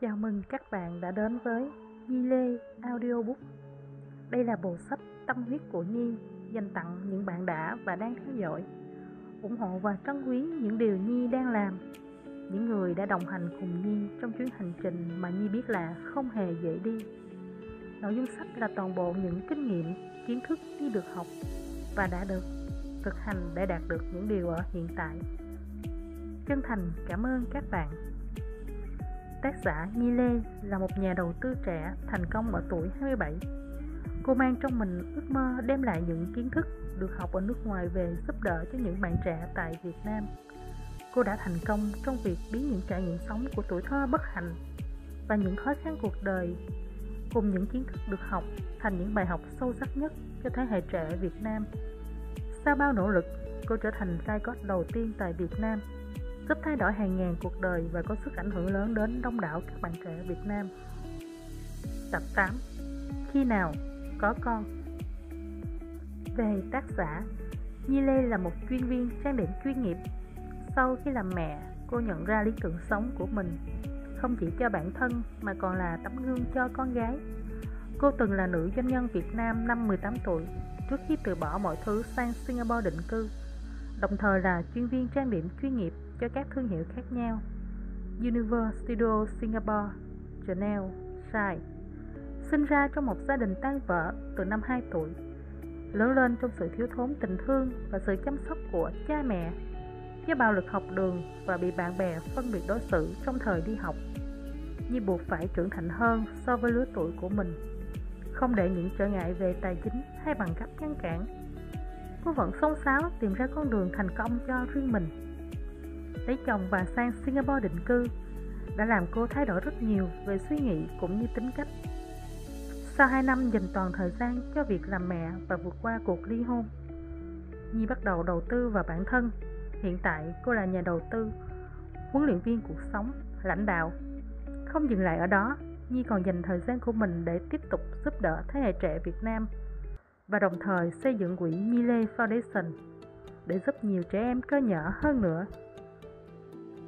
Chào mừng các bạn đã đến với Di Lê Audiobook. Đây là bộ sách tâm huyết của Nhi dành tặng những bạn đã và đang theo dõi, ủng hộ và trân quý những điều Nhi đang làm, những người đã đồng hành cùng Nhi trong chuyến hành trình mà Nhi biết là không hề dễ đi. Nội dung sách là toàn bộ những kinh nghiệm, kiến thức Nhi được học và đã được thực hành để đạt được những điều ở hiện tại. Chân thành cảm ơn các bạn. Tác giả Nhi Lê là một nhà đầu tư trẻ thành công ở tuổi 27. Cô mang trong mình ước mơ đem lại những kiến thức được học ở nước ngoài về giúp đỡ cho những bạn trẻ tại Việt Nam. Cô đã thành công trong việc biến những trải nghiệm sống của tuổi thơ bất hạnh và những khó khăn cuộc đời cùng những kiến thức được học thành những bài học sâu sắc nhất cho thế hệ trẻ Việt Nam. Sau bao nỗ lực, cô trở thành trai cốt đầu tiên tại Việt Nam giúp thay đổi hàng ngàn cuộc đời và có sức ảnh hưởng lớn đến đông đảo các bạn trẻ Việt Nam. Tập 8 Khi nào có con? Về tác giả Nhi Lê là một chuyên viên trang điểm chuyên nghiệp. Sau khi làm mẹ, cô nhận ra lý tưởng sống của mình. Không chỉ cho bản thân mà còn là tấm gương cho con gái. Cô từng là nữ doanh nhân Việt Nam năm 18 tuổi Trước khi từ bỏ mọi thứ sang Singapore định cư. Đồng thời là chuyên viên trang điểm chuyên nghiệp cho các thương hiệu khác nhau Universal Studio Singapore, Chanel, Shai. Sinh ra trong một gia đình tan vỡ từ năm 2 tuổi Lớn lên trong sự thiếu thốn tình thương và sự chăm sóc của cha mẹ Do bạo lực học đường và bị bạn bè phân biệt đối xử trong thời đi học Nhi buộc phải trưởng thành hơn so với lứa tuổi của mình Không để những trở ngại về tài chính hay bằng cấp ngăn cản Cô vẫn xông xáo tìm ra con đường thành công cho riêng mình lấy chồng và sang Singapore định cư đã làm cô thay đổi rất nhiều về suy nghĩ cũng như tính cách. Sau 2 năm dành toàn thời gian cho việc làm mẹ và vượt qua cuộc ly hôn, Nhi bắt đầu đầu tư vào bản thân. Hiện tại cô là nhà đầu tư, huấn luyện viên cuộc sống, lãnh đạo. Không dừng lại ở đó, Nhi còn dành thời gian của mình để tiếp tục giúp đỡ thế hệ trẻ Việt Nam và đồng thời xây dựng quỹ Nhi Lê Foundation để giúp nhiều trẻ em cơ nhở hơn nữa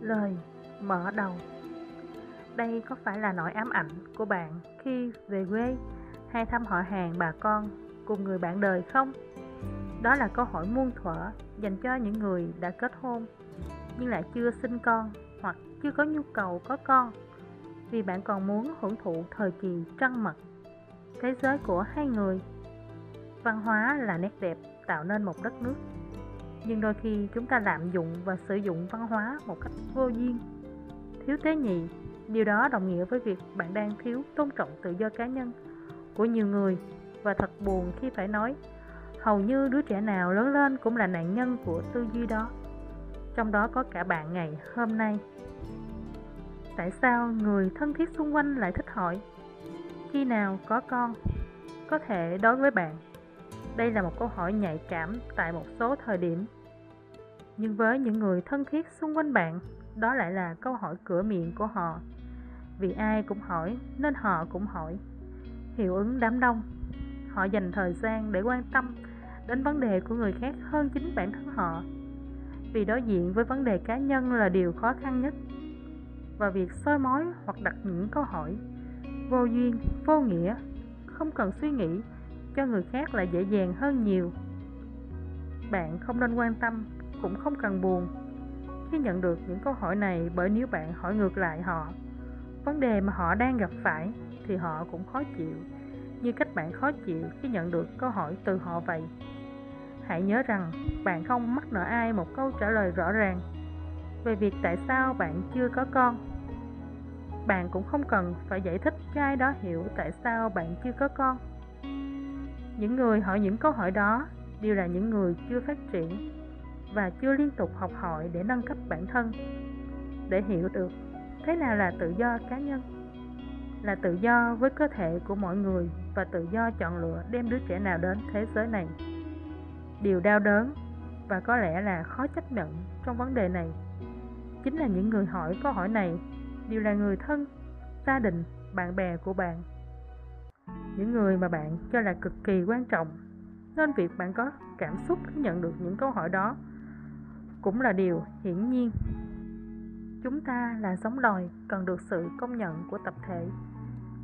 Lời mở đầu. Đây có phải là nỗi ám ảnh của bạn khi về quê hay thăm họ hàng bà con cùng người bạn đời không? Đó là câu hỏi muôn thuở dành cho những người đã kết hôn nhưng lại chưa sinh con hoặc chưa có nhu cầu có con vì bạn còn muốn hưởng thụ thời kỳ trăng mật, thế giới của hai người. Văn hóa là nét đẹp tạo nên một đất nước nhưng đôi khi chúng ta lạm dụng và sử dụng văn hóa một cách vô duyên, thiếu tế nhị. Điều đó đồng nghĩa với việc bạn đang thiếu tôn trọng tự do cá nhân của nhiều người. Và thật buồn khi phải nói, hầu như đứa trẻ nào lớn lên cũng là nạn nhân của tư duy đó. Trong đó có cả bạn ngày hôm nay. Tại sao người thân thiết xung quanh lại thích hỏi, khi nào có con, có thể đối với bạn? Đây là một câu hỏi nhạy cảm tại một số thời điểm. Nhưng với những người thân thiết xung quanh bạn, đó lại là câu hỏi cửa miệng của họ. Vì ai cũng hỏi nên họ cũng hỏi. Hiệu ứng đám đông. Họ dành thời gian để quan tâm đến vấn đề của người khác hơn chính bản thân họ. Vì đối diện với vấn đề cá nhân là điều khó khăn nhất. Và việc soi mói hoặc đặt những câu hỏi vô duyên, vô nghĩa, không cần suy nghĩ cho người khác lại dễ dàng hơn nhiều. Bạn không nên quan tâm, cũng không cần buồn khi nhận được những câu hỏi này bởi nếu bạn hỏi ngược lại họ, vấn đề mà họ đang gặp phải thì họ cũng khó chịu, như cách bạn khó chịu khi nhận được câu hỏi từ họ vậy. Hãy nhớ rằng bạn không mắc nợ ai một câu trả lời rõ ràng về việc tại sao bạn chưa có con. Bạn cũng không cần phải giải thích cho ai đó hiểu tại sao bạn chưa có con những người hỏi những câu hỏi đó đều là những người chưa phát triển và chưa liên tục học hỏi để nâng cấp bản thân để hiểu được thế nào là tự do cá nhân, là tự do với cơ thể của mọi người và tự do chọn lựa đem đứa trẻ nào đến thế giới này. Điều đau đớn và có lẽ là khó chấp nhận trong vấn đề này chính là những người hỏi câu hỏi này đều là người thân, gia đình, bạn bè của bạn những người mà bạn cho là cực kỳ quan trọng, nên việc bạn có cảm xúc khi nhận được những câu hỏi đó cũng là điều hiển nhiên. Chúng ta là sống loài cần được sự công nhận của tập thể.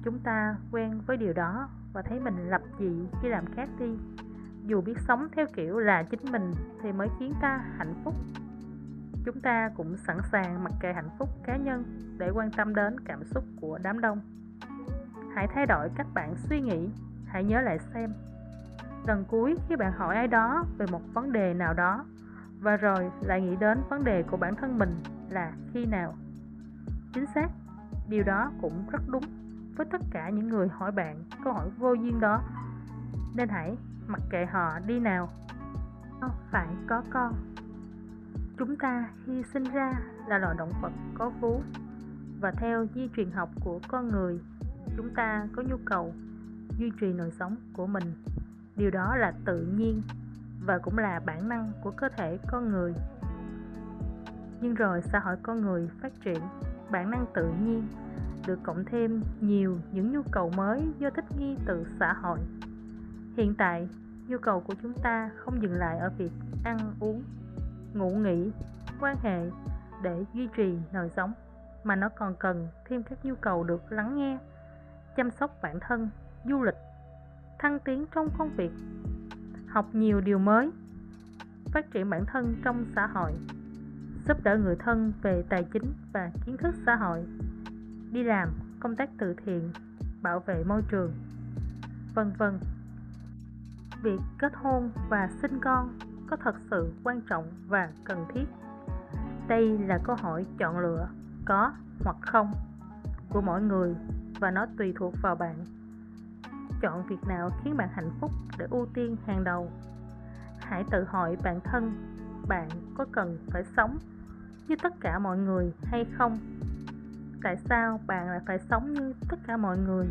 Chúng ta quen với điều đó và thấy mình lập dị khi làm khác đi. Dù biết sống theo kiểu là chính mình thì mới khiến ta hạnh phúc. Chúng ta cũng sẵn sàng mặc kệ hạnh phúc cá nhân để quan tâm đến cảm xúc của đám đông hãy thay đổi cách bạn suy nghĩ. Hãy nhớ lại xem. Lần cuối khi bạn hỏi ai đó về một vấn đề nào đó, và rồi lại nghĩ đến vấn đề của bản thân mình là khi nào. Chính xác, điều đó cũng rất đúng với tất cả những người hỏi bạn câu hỏi vô duyên đó. Nên hãy mặc kệ họ đi nào. Phải có con? Chúng ta khi sinh ra là loài động vật có vú. Và theo di truyền học của con người chúng ta có nhu cầu duy trì nồi sống của mình. Điều đó là tự nhiên và cũng là bản năng của cơ thể con người. Nhưng rồi xã hội con người phát triển bản năng tự nhiên được cộng thêm nhiều những nhu cầu mới do thích nghi từ xã hội. Hiện tại nhu cầu của chúng ta không dừng lại ở việc ăn uống ngủ nghỉ quan hệ để duy trì nồi sống, mà nó còn cần thêm các nhu cầu được lắng nghe chăm sóc bản thân, du lịch, thăng tiến trong công việc, học nhiều điều mới, phát triển bản thân trong xã hội, giúp đỡ người thân về tài chính và kiến thức xã hội, đi làm, công tác từ thiện, bảo vệ môi trường, vân vân. Việc kết hôn và sinh con có thật sự quan trọng và cần thiết? Đây là câu hỏi chọn lựa có hoặc không của mỗi người và nó tùy thuộc vào bạn. Chọn việc nào khiến bạn hạnh phúc để ưu tiên hàng đầu. Hãy tự hỏi bản thân bạn có cần phải sống như tất cả mọi người hay không? Tại sao bạn lại phải sống như tất cả mọi người?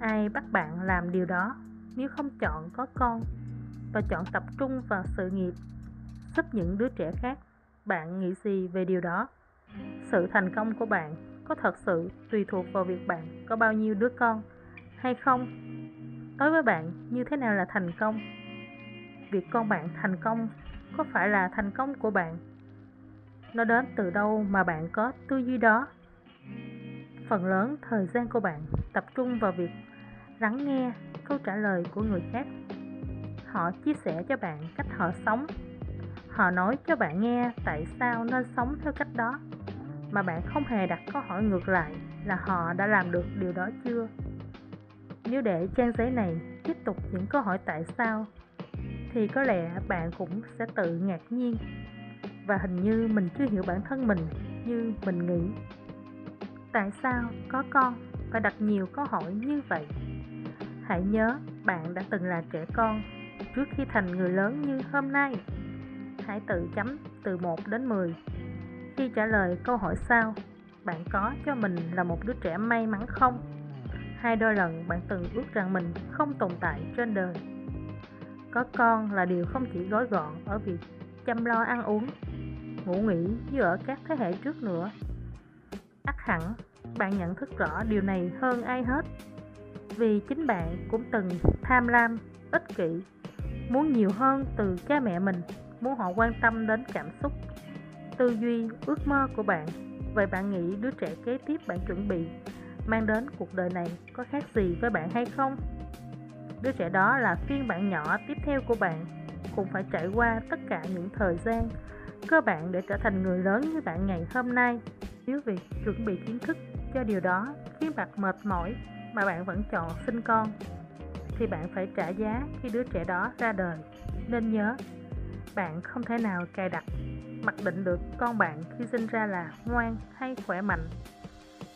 Ai bắt bạn làm điều đó nếu không chọn có con và chọn tập trung vào sự nghiệp? Giúp những đứa trẻ khác, bạn nghĩ gì về điều đó? Sự thành công của bạn có thật sự tùy thuộc vào việc bạn có bao nhiêu đứa con hay không? Đối với bạn, như thế nào là thành công? Việc con bạn thành công có phải là thành công của bạn? Nó đến từ đâu mà bạn có tư duy đó? Phần lớn thời gian của bạn tập trung vào việc lắng nghe câu trả lời của người khác. Họ chia sẻ cho bạn cách họ sống. Họ nói cho bạn nghe tại sao nên sống theo cách đó mà bạn không hề đặt câu hỏi ngược lại là họ đã làm được điều đó chưa? Nếu để trang giấy này tiếp tục những câu hỏi tại sao, thì có lẽ bạn cũng sẽ tự ngạc nhiên. Và hình như mình chưa hiểu bản thân mình như mình nghĩ. Tại sao có con phải đặt nhiều câu hỏi như vậy? Hãy nhớ bạn đã từng là trẻ con trước khi thành người lớn như hôm nay. Hãy tự chấm từ 1 đến 10 khi trả lời câu hỏi sau, bạn có cho mình là một đứa trẻ may mắn không? Hai đôi lần bạn từng ước rằng mình không tồn tại trên đời. Có con là điều không chỉ gói gọn ở việc chăm lo ăn uống, ngủ nghỉ như ở các thế hệ trước nữa. Ắt hẳn, bạn nhận thức rõ điều này hơn ai hết, vì chính bạn cũng từng tham lam, ích kỷ, muốn nhiều hơn từ cha mẹ mình, muốn họ quan tâm đến cảm xúc tư duy, ước mơ của bạn. Vậy bạn nghĩ đứa trẻ kế tiếp bạn chuẩn bị mang đến cuộc đời này có khác gì với bạn hay không? Đứa trẻ đó là phiên bản nhỏ tiếp theo của bạn, cũng phải trải qua tất cả những thời gian, cơ bản để trở thành người lớn như bạn ngày hôm nay. Nếu việc chuẩn bị kiến thức cho điều đó khiến bạn mệt mỏi mà bạn vẫn chọn sinh con, thì bạn phải trả giá khi đứa trẻ đó ra đời. Nên nhớ, bạn không thể nào cài đặt mặc định được con bạn khi sinh ra là ngoan hay khỏe mạnh.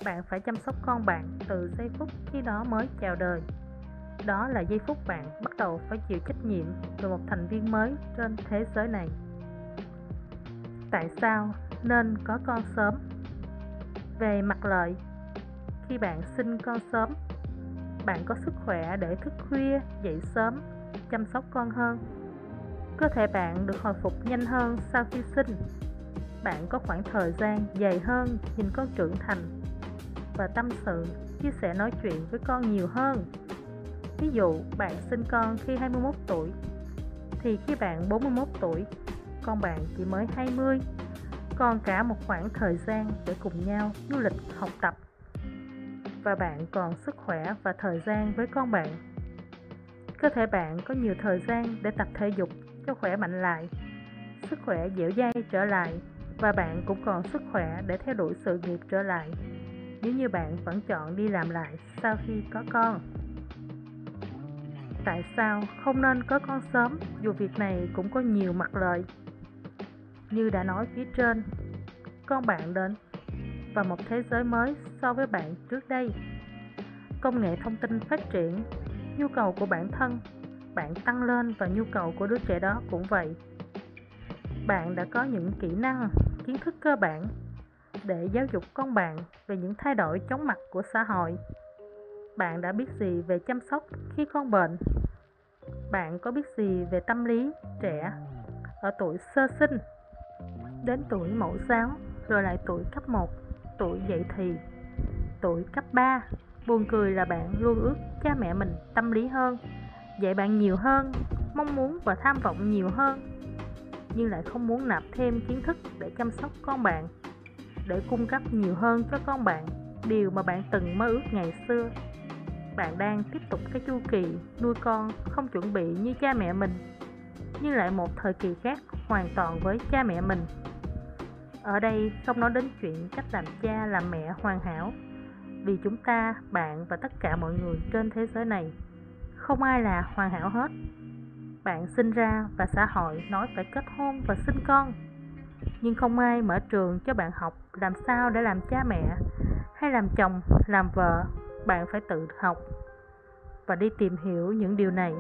Bạn phải chăm sóc con bạn từ giây phút khi nó mới chào đời. Đó là giây phút bạn bắt đầu phải chịu trách nhiệm về một thành viên mới trên thế giới này. Tại sao nên có con sớm? Về mặt lợi, khi bạn sinh con sớm, bạn có sức khỏe để thức khuya, dậy sớm, chăm sóc con hơn cơ thể bạn được hồi phục nhanh hơn sau khi sinh. Bạn có khoảng thời gian dài hơn, nhìn con trưởng thành và tâm sự, chia sẻ nói chuyện với con nhiều hơn. Ví dụ, bạn sinh con khi 21 tuổi, thì khi bạn 41 tuổi, con bạn chỉ mới 20 còn cả một khoảng thời gian để cùng nhau du lịch, học tập. Và bạn còn sức khỏe và thời gian với con bạn. Cơ thể bạn có nhiều thời gian để tập thể dục cho khỏe mạnh lại, sức khỏe dẻo dai trở lại và bạn cũng còn sức khỏe để theo đuổi sự nghiệp trở lại. Nếu như bạn vẫn chọn đi làm lại sau khi có con. Tại sao không nên có con sớm, dù việc này cũng có nhiều mặt lợi? Như đã nói phía trên, con bạn đến và một thế giới mới so với bạn trước đây. Công nghệ thông tin phát triển, nhu cầu của bản thân bạn tăng lên và nhu cầu của đứa trẻ đó cũng vậy. Bạn đã có những kỹ năng, kiến thức cơ bản để giáo dục con bạn về những thay đổi chóng mặt của xã hội. Bạn đã biết gì về chăm sóc khi con bệnh? Bạn có biết gì về tâm lý trẻ ở tuổi sơ sinh, đến tuổi mẫu giáo, rồi lại tuổi cấp 1 tuổi dậy thì? Tuổi cấp 3 buồn cười là bạn luôn ước cha mẹ mình tâm lý hơn dạy bạn nhiều hơn, mong muốn và tham vọng nhiều hơn, nhưng lại không muốn nạp thêm kiến thức để chăm sóc con bạn, để cung cấp nhiều hơn cho con bạn, điều mà bạn từng mơ ước ngày xưa. Bạn đang tiếp tục cái chu kỳ nuôi con không chuẩn bị như cha mẹ mình, nhưng lại một thời kỳ khác hoàn toàn với cha mẹ mình. Ở đây không nói đến chuyện cách làm cha, làm mẹ hoàn hảo, vì chúng ta, bạn và tất cả mọi người trên thế giới này không ai là hoàn hảo hết. Bạn sinh ra và xã hội nói phải kết hôn và sinh con. Nhưng không ai mở trường cho bạn học làm sao để làm cha mẹ hay làm chồng, làm vợ. Bạn phải tự học và đi tìm hiểu những điều này.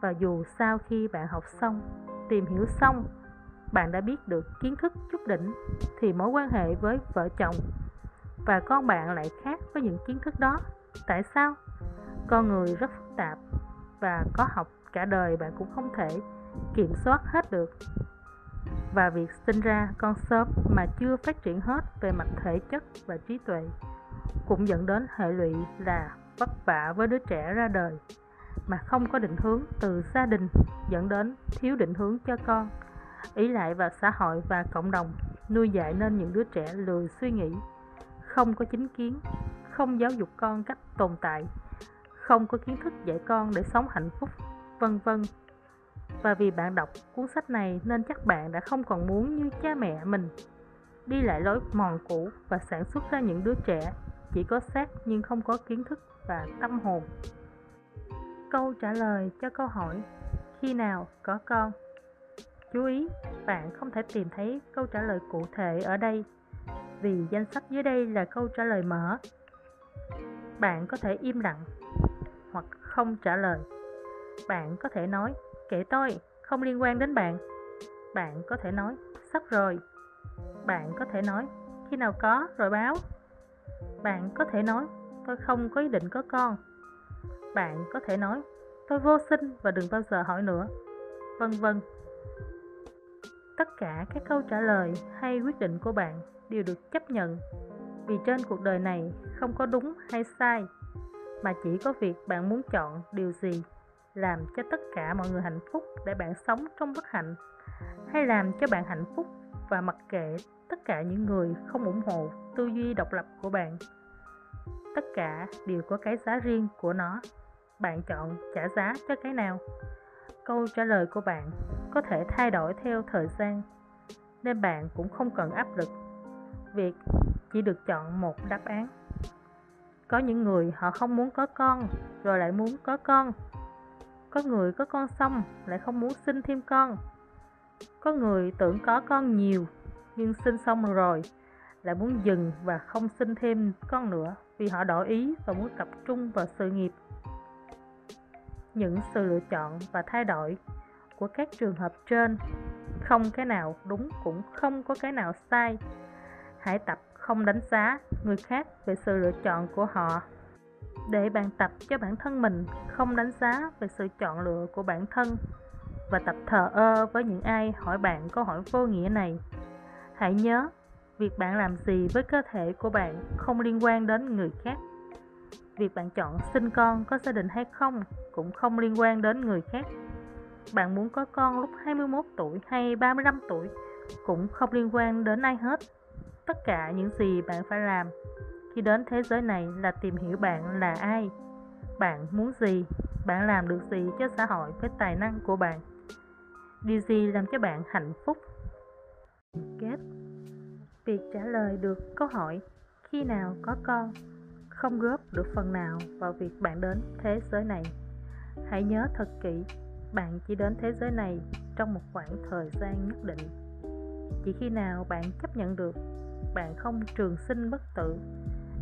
Và dù sau khi bạn học xong, tìm hiểu xong, bạn đã biết được kiến thức chút đỉnh thì mối quan hệ với vợ chồng và con bạn lại khác với những kiến thức đó. Tại sao? Con người rất phức tạp và có học cả đời bạn cũng không thể kiểm soát hết được. Và việc sinh ra con sớm mà chưa phát triển hết về mặt thể chất và trí tuệ cũng dẫn đến hệ lụy là vất vả với đứa trẻ ra đời mà không có định hướng từ gia đình, dẫn đến thiếu định hướng cho con. Ý lại vào xã hội và cộng đồng, nuôi dạy nên những đứa trẻ lười suy nghĩ, không có chính kiến, không giáo dục con cách tồn tại không có kiến thức dạy con để sống hạnh phúc, vân vân. Và vì bạn đọc cuốn sách này nên chắc bạn đã không còn muốn như cha mẹ mình. Đi lại lối mòn cũ và sản xuất ra những đứa trẻ, chỉ có xác nhưng không có kiến thức và tâm hồn. Câu trả lời cho câu hỏi, khi nào có con? Chú ý, bạn không thể tìm thấy câu trả lời cụ thể ở đây, vì danh sách dưới đây là câu trả lời mở. Bạn có thể im lặng hoặc không trả lời. Bạn có thể nói kệ tôi, không liên quan đến bạn. Bạn có thể nói, sắp rồi. Bạn có thể nói, khi nào có rồi báo. Bạn có thể nói, tôi không có ý định có con. Bạn có thể nói, tôi vô sinh và đừng bao giờ hỏi nữa. Vân vân. Tất cả các câu trả lời hay quyết định của bạn đều được chấp nhận, vì trên cuộc đời này không có đúng hay sai mà chỉ có việc bạn muốn chọn điều gì làm cho tất cả mọi người hạnh phúc để bạn sống trong bất hạnh, hay làm cho bạn hạnh phúc và mặc kệ tất cả những người không ủng hộ tư duy độc lập của bạn. Tất cả đều có cái giá riêng của nó. Bạn chọn trả giá cho cái nào? Câu trả lời của bạn có thể thay đổi theo thời gian, nên bạn cũng không cần áp lực. Việc chỉ được chọn một đáp án có những người họ không muốn có con, rồi lại muốn có con. Có người có con xong, lại không muốn sinh thêm con. Có người tưởng có con nhiều, nhưng sinh xong rồi lại muốn dừng và không sinh thêm con nữa vì họ đổi ý và muốn tập trung vào sự nghiệp. Những sự lựa chọn và thay đổi của các trường hợp trên, không cái nào đúng cũng không có cái nào sai. Hãy tập không đánh giá người khác về sự lựa chọn của họ. Để bạn tập cho bản thân mình không đánh giá về sự chọn lựa của bản thân và tập thờ ơ với những ai hỏi bạn câu hỏi vô nghĩa này, hãy nhớ việc bạn làm gì với cơ thể của bạn không liên quan đến người khác. Việc bạn chọn sinh con có gia đình hay không cũng không liên quan đến người khác. Bạn muốn có con lúc 21 tuổi hay 35 tuổi cũng không liên quan đến ai hết. Tất cả những gì bạn phải làm khi đến thế giới này là tìm hiểu bạn là ai, bạn muốn gì, bạn làm được gì cho xã hội với tài năng của bạn. Điều gì làm cho bạn hạnh phúc? Kết Việc trả lời được câu hỏi khi nào có con không góp được phần nào vào việc bạn đến thế giới này. Hãy nhớ thật kỹ, bạn chỉ đến thế giới này trong một khoảng thời gian nhất định. Chỉ khi nào bạn chấp nhận được, bạn không trường sinh bất tử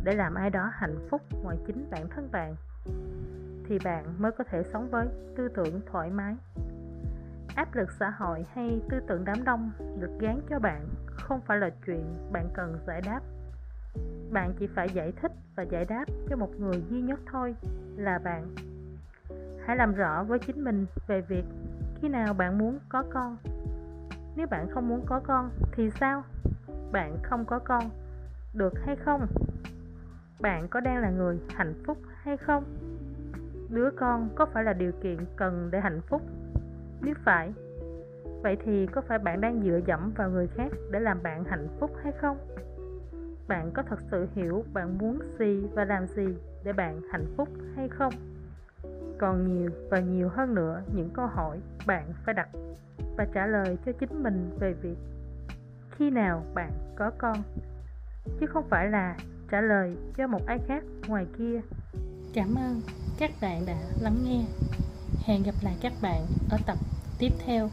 để làm ai đó hạnh phúc ngoài chính bản thân bạn, thì bạn mới có thể sống với tư tưởng thoải mái. Áp lực xã hội hay tư tưởng đám đông được gán cho bạn không phải là chuyện bạn cần giải đáp. Bạn chỉ phải giải thích và giải đáp cho một người duy nhất thôi là bạn. Hãy làm rõ với chính mình về việc khi nào bạn muốn có con. Nếu bạn không muốn có con thì sao? Bạn không có con, được hay không? Bạn có đang là người hạnh phúc hay không? Đứa con có phải là điều kiện cần để hạnh phúc? Nếu phải, vậy thì có phải bạn đang dựa dẫm vào người khác để làm bạn hạnh phúc hay không? Bạn có thật sự hiểu bạn muốn gì và làm gì để bạn hạnh phúc hay không? Còn nhiều và nhiều hơn nữa, những câu hỏi bạn phải đặt và trả lời cho chính mình về việc khi nào bạn có con? Chứ không phải là trả lời cho một ai khác ngoài kia. Cảm ơn các bạn đã lắng nghe. Hẹn gặp lại các bạn ở tập tiếp theo.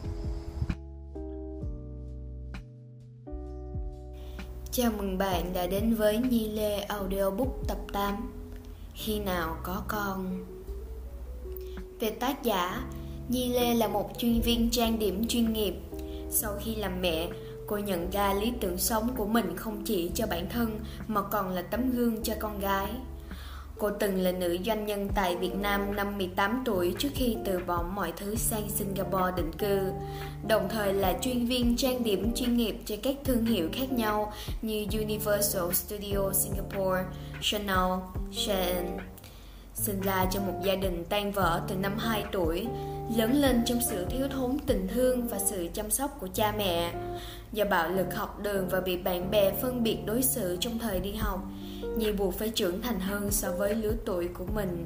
Chào mừng bạn đã đến với Nhi Lê Audiobook tập 8 Khi nào có con? Về tác giả, Nhi Lê là một chuyên viên trang điểm chuyên nghiệp. Sau khi làm mẹ, cô nhận ra lý tưởng sống của mình không chỉ cho bản thân mà còn là tấm gương cho con gái Cô từng là nữ doanh nhân tại Việt Nam năm 18 tuổi trước khi từ bỏ mọi thứ sang Singapore định cư, đồng thời là chuyên viên trang điểm chuyên nghiệp cho các thương hiệu khác nhau như Universal Studio Singapore, Chanel, Shein. Sinh ra trong một gia đình tan vỡ từ năm 2 tuổi, lớn lên trong sự thiếu thốn tình thương và sự chăm sóc của cha mẹ. Do bạo lực học đường và bị bạn bè phân biệt đối xử trong thời đi học, Nhi buộc phải trưởng thành hơn so với lứa tuổi của mình.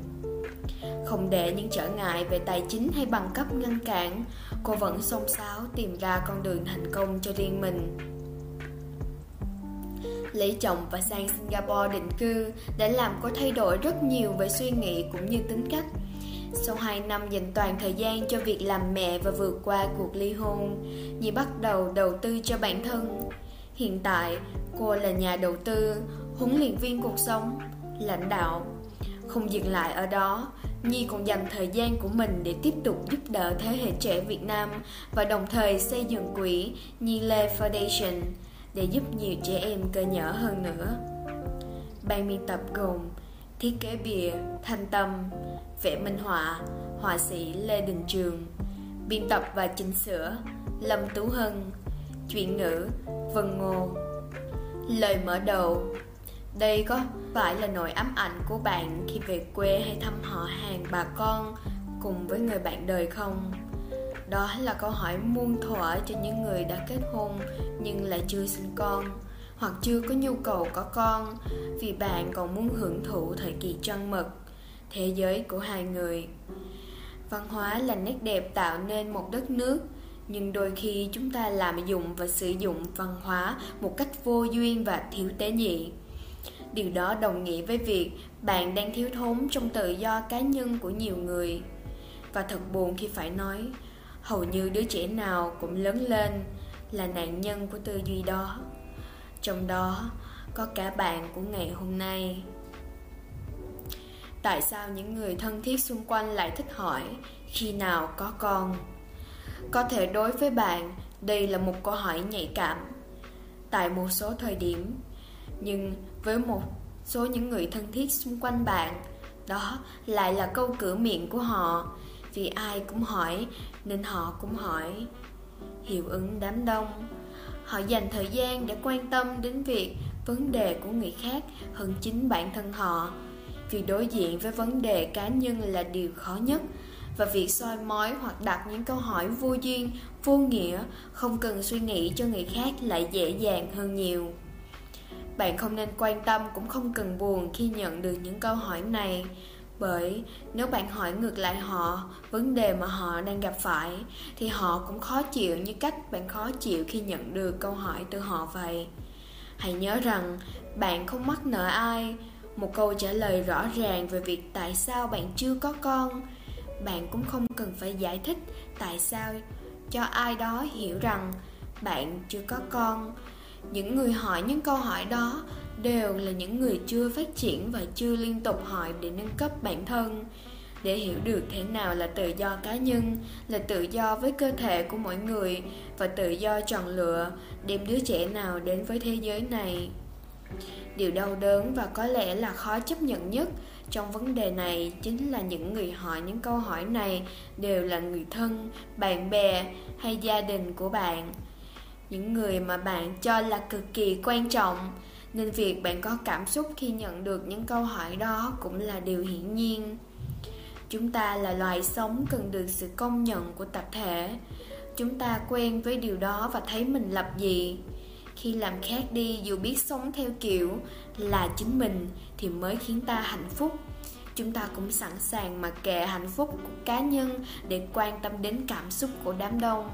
Không để những trở ngại về tài chính hay bằng cấp ngăn cản Cô vẫn xông xáo tìm ra con đường thành công cho riêng mình. Lấy chồng và sang Singapore định cư đã làm cô thay đổi rất nhiều về suy nghĩ cũng như tính cách sau 2 năm dành toàn thời gian cho việc làm mẹ và vượt qua cuộc ly hôn, Nhi bắt đầu đầu tư cho bản thân. Hiện tại, cô là nhà đầu tư, huấn luyện viên cuộc sống, lãnh đạo. Không dừng lại ở đó, Nhi còn dành thời gian của mình để tiếp tục giúp đỡ thế hệ trẻ Việt Nam và đồng thời xây dựng quỹ Nhi Lê Foundation để giúp nhiều trẻ em cơ nhở hơn nữa. Ban biên tập gồm thiết kế bìa Thanh Tâm, vẽ minh họa, họa sĩ Lê Đình Trường, biên tập và chỉnh sửa Lâm Tú Hân, chuyển ngữ Vân Ngô. Lời mở đầu đây có phải là nỗi ám ảnh của bạn khi về quê hay thăm họ hàng bà con cùng với người bạn đời không? Đó là câu hỏi muôn thuở cho những người đã kết hôn nhưng lại chưa sinh con hoặc chưa có nhu cầu có con vì bạn còn muốn hưởng thụ thời kỳ trăng mật, thế giới của hai người. Văn hóa là nét đẹp tạo nên một đất nước nhưng đôi khi chúng ta lạm dụng và sử dụng văn hóa một cách vô duyên và thiếu tế nhị. Điều đó đồng nghĩa với việc bạn đang thiếu thốn trong tự do cá nhân của nhiều người. Và thật buồn khi phải nói hầu như đứa trẻ nào cũng lớn lên là nạn nhân của tư duy đó trong đó, có cả bạn của ngày hôm nay. Tại sao những người thân thiết xung quanh lại thích hỏi, khi nào có con? Có thể đối với bạn, đây là một câu hỏi nhạy cảm. Tại một số thời điểm, nhưng với một số những người thân thiết xung quanh bạn, đó lại là câu cửa miệng của họ. Vì ai cũng hỏi, nên họ cũng hỏi. Hiệu ứng đám đông họ dành thời gian để quan tâm đến việc vấn đề của người khác hơn chính bản thân họ. Vì đối diện với vấn đề cá nhân là điều khó nhất, và việc soi mói hoặc đặt những câu hỏi vô duyên, vô nghĩa, không cần suy nghĩ cho người khác lại dễ dàng hơn nhiều. Bạn không nên quan tâm cũng không cần buồn khi nhận được những câu hỏi này bởi nếu bạn hỏi ngược lại họ, vấn đề mà họ đang gặp phải, thì họ cũng khó chịu như cách bạn khó chịu khi nhận được câu hỏi từ họ vậy. Hãy nhớ rằng, bạn không mắc nợ ai. Một câu trả lời rõ ràng về việc tại sao bạn chưa có con. Bạn cũng không cần phải giải thích tại sao cho ai đó hiểu rằng bạn chưa có con. Những người hỏi những câu hỏi đó đều là những người chưa phát triển và chưa liên tục hỏi để nâng cấp bản thân. Để hiểu được thế nào là tự do cá nhân, là tự do với cơ thể của mỗi người và tự do chọn lựa đem đứa trẻ nào đến với thế giới này. Điều đau đớn và có lẽ là khó chấp nhận nhất trong vấn đề này chính là những người hỏi những câu hỏi này đều là người thân, bạn bè hay gia đình của bạn. Những người mà bạn cho là cực kỳ quan trọng nên việc bạn có cảm xúc khi nhận được những câu hỏi đó cũng là điều hiển nhiên. Chúng ta là loài sống cần được sự công nhận của tập thể. Chúng ta quen với điều đó và thấy mình lập dị. Khi làm khác đi, dù biết sống theo kiểu là chính mình, thì mới khiến ta hạnh phúc. Chúng ta cũng sẵn sàng mặc kệ hạnh phúc của cá nhân để quan tâm đến cảm xúc của đám đông.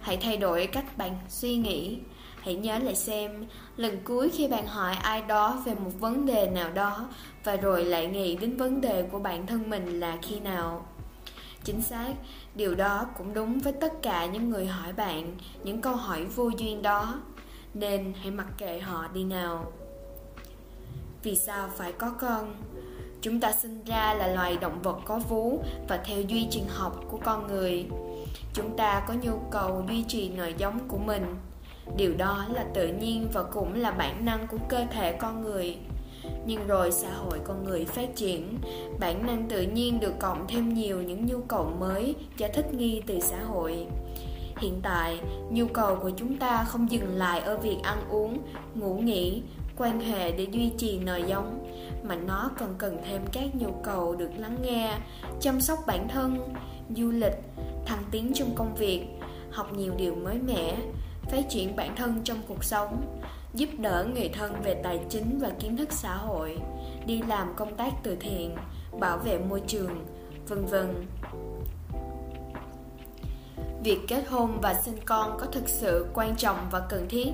Hãy thay đổi cách bạn suy nghĩ hãy nhớ lại xem lần cuối khi bạn hỏi ai đó về một vấn đề nào đó và rồi lại nghĩ đến vấn đề của bản thân mình là khi nào. Chính xác, điều đó cũng đúng với tất cả những người hỏi bạn những câu hỏi vô duyên đó, nên hãy mặc kệ họ đi nào. Vì sao phải có con? Chúng ta sinh ra là loài động vật có vú và theo duy trình học của con người. Chúng ta có nhu cầu duy trì nòi giống của mình điều đó là tự nhiên và cũng là bản năng của cơ thể con người. Nhưng rồi xã hội con người phát triển, bản năng tự nhiên được cộng thêm nhiều những nhu cầu mới cho thích nghi từ xã hội. Hiện tại, nhu cầu của chúng ta không dừng lại ở việc ăn uống, ngủ nghỉ, quan hệ để duy trì nòi giống, mà nó còn cần thêm các nhu cầu được lắng nghe, chăm sóc bản thân, du lịch, thăng tiến trong công việc, học nhiều điều mới mẻ phát triển bản thân trong cuộc sống, giúp đỡ người thân về tài chính và kiến thức xã hội, đi làm công tác từ thiện, bảo vệ môi trường, vân vân. Việc kết hôn và sinh con có thực sự quan trọng và cần thiết?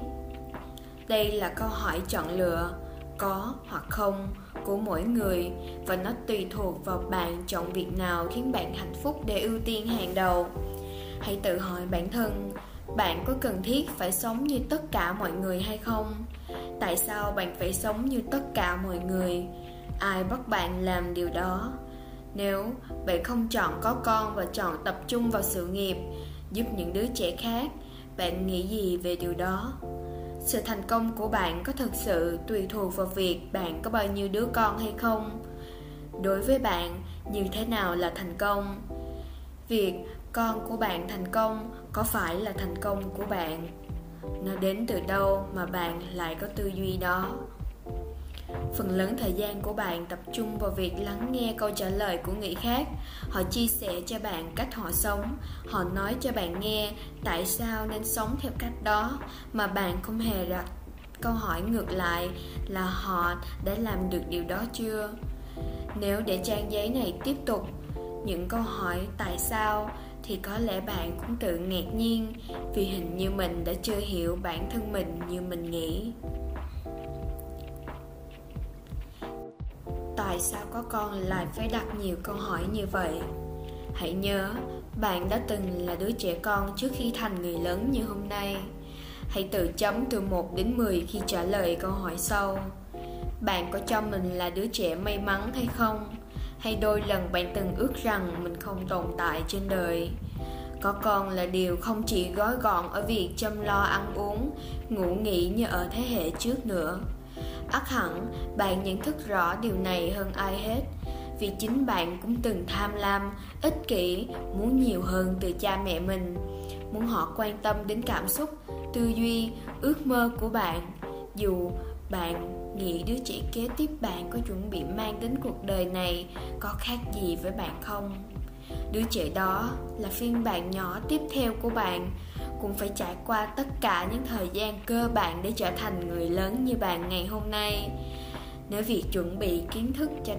Đây là câu hỏi chọn lựa, có hoặc không, của mỗi người, và nó tùy thuộc vào bạn chọn việc nào khiến bạn hạnh phúc để ưu tiên hàng đầu. Hãy tự hỏi bản thân bạn có cần thiết phải sống như tất cả mọi người hay không? Tại sao bạn phải sống như tất cả mọi người? Ai bắt bạn làm điều đó? Nếu bạn không chọn có con và chọn tập trung vào sự nghiệp, giúp những đứa trẻ khác, bạn nghĩ gì về điều đó? Sự thành công của bạn có thực sự tùy thuộc vào việc bạn có bao nhiêu đứa con hay không? Đối với bạn, như thế nào là thành công? Việc con của bạn thành công có phải là thành công của bạn? Nó đến từ đâu mà bạn lại có tư duy đó? Phần lớn thời gian của bạn tập trung vào việc lắng nghe câu trả lời của người khác. Họ chia sẻ cho bạn cách họ sống. Họ nói cho bạn nghe tại sao nên sống theo cách đó. Mà bạn không hề đặt câu hỏi ngược lại là họ đã làm được điều đó chưa? Nếu để trang giấy này tiếp tục, những câu hỏi tại sao thì có lẽ bạn cũng tự ngạc nhiên vì hình như mình đã chưa hiểu bản thân mình như mình nghĩ. Tại sao có con lại phải đặt nhiều câu hỏi như vậy? Hãy nhớ, bạn đã từng là đứa trẻ con trước khi thành người lớn như hôm nay. Hãy tự chấm từ 1 đến 10 khi trả lời câu hỏi sau. Bạn có cho mình là đứa trẻ may mắn hay không? Hay đôi lần bạn từng ước rằng mình không tồn tại trên đời. Có con là điều không chỉ gói gọn ở việc chăm lo ăn uống, ngủ nghỉ như ở thế hệ trước nữa. Ắt hẳn, bạn nhận thức rõ điều này hơn ai hết. Vì chính bạn cũng từng tham lam, ích kỷ, muốn nhiều hơn từ cha mẹ mình. Muốn họ quan tâm đến cảm xúc, tư duy, ước mơ của bạn. Dù bạn nghĩ đứa trẻ kế tiếp bạn có chuẩn bị mang đến cuộc đời này có khác gì với bạn không? Đứa trẻ đó là phiên bản nhỏ tiếp theo của bạn, cũng phải trải qua tất cả những thời gian cơ bản để trở thành người lớn như bạn ngày hôm nay. Nếu việc chuẩn bị kiến thức cho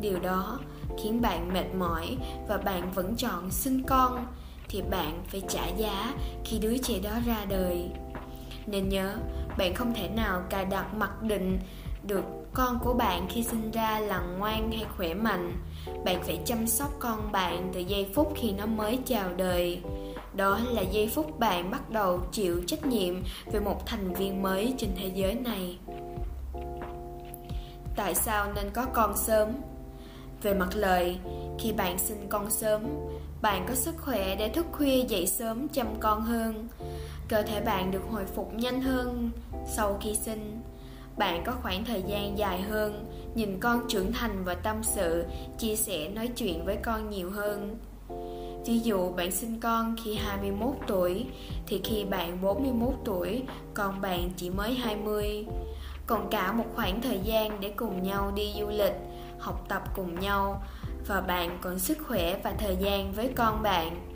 điều đó khiến bạn mệt mỏi và bạn vẫn chọn sinh con, thì bạn phải trả giá khi đứa trẻ đó ra đời. Nên nhớ, bạn không thể nào cài đặt mặc định được con của bạn khi sinh ra là ngoan hay khỏe mạnh. Bạn phải chăm sóc con bạn từ giây phút khi nó mới chào đời. Đó là giây phút bạn bắt đầu chịu trách nhiệm về một thành viên mới trên thế giới này. Tại sao nên có con sớm? Về mặt lời, khi bạn sinh con sớm, bạn có sức khỏe để thức khuya dậy sớm chăm con hơn. Cơ thể bạn được hồi phục nhanh hơn sau khi sinh bạn có khoảng thời gian dài hơn, nhìn con trưởng thành và tâm sự, chia sẻ, nói chuyện với con nhiều hơn. Ví dụ, bạn sinh con khi 21 tuổi, thì khi bạn 41 tuổi, còn bạn chỉ mới 20 còn cả một khoảng thời gian để cùng nhau đi du lịch, học tập cùng nhau, và bạn còn sức khỏe và thời gian với con bạn.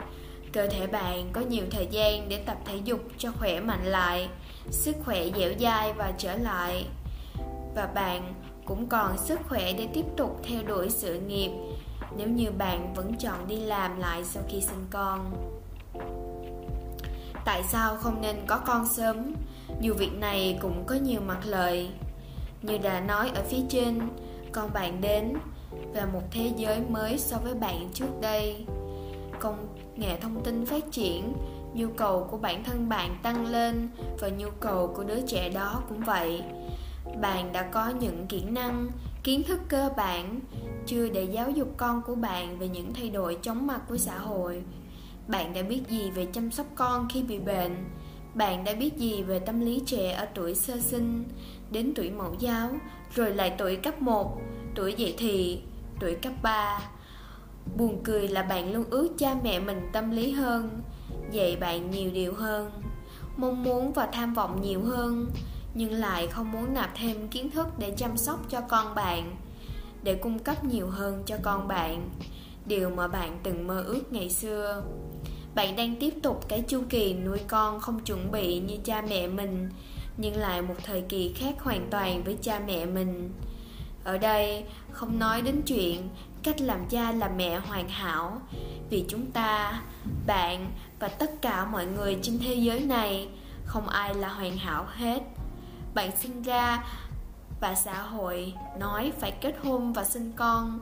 Cơ thể bạn có nhiều thời gian để tập thể dục cho khỏe mạnh lại sức khỏe dẻo dai và trở lại. Và bạn cũng còn sức khỏe để tiếp tục theo đuổi sự nghiệp, nếu như bạn vẫn chọn đi làm lại sau khi sinh con. Tại sao không nên có con sớm? Dù việc này cũng có nhiều mặt lợi. Như đã nói ở phía trên, con bạn đến và một thế giới mới so với bạn trước đây. Công nghệ thông tin phát triển nhu cầu của bản thân bạn tăng lên và nhu cầu của đứa trẻ đó cũng vậy. Bạn đã có những kỹ năng, kiến thức cơ bản, chưa để giáo dục con của bạn về những thay đổi chóng mặt của xã hội. Bạn đã biết gì về chăm sóc con khi bị bệnh? Bạn đã biết gì về tâm lý trẻ ở tuổi sơ sinh, đến tuổi mẫu giáo, rồi lại tuổi cấp 1 tuổi dậy thì, tuổi cấp 3 buồn cười là bạn luôn ước cha mẹ mình tâm lý hơn dạy bạn nhiều điều hơn, mong muốn và tham vọng nhiều hơn, nhưng lại không muốn nạp thêm kiến thức để chăm sóc cho con bạn, để cung cấp nhiều hơn cho con bạn, điều mà bạn từng mơ ước ngày xưa. Bạn đang tiếp tục cái chu kỳ nuôi con không chuẩn bị như cha mẹ mình, nhưng lại một thời kỳ khác hoàn toàn với cha mẹ mình. Ở đây, không nói đến chuyện cách làm cha làm mẹ hoàn hảo, vì chúng ta, bạn và tất cả mọi người trên thế giới này. Không ai là hoàn hảo hết. Bạn sinh ra và xã hội nói phải kết hôn và sinh con.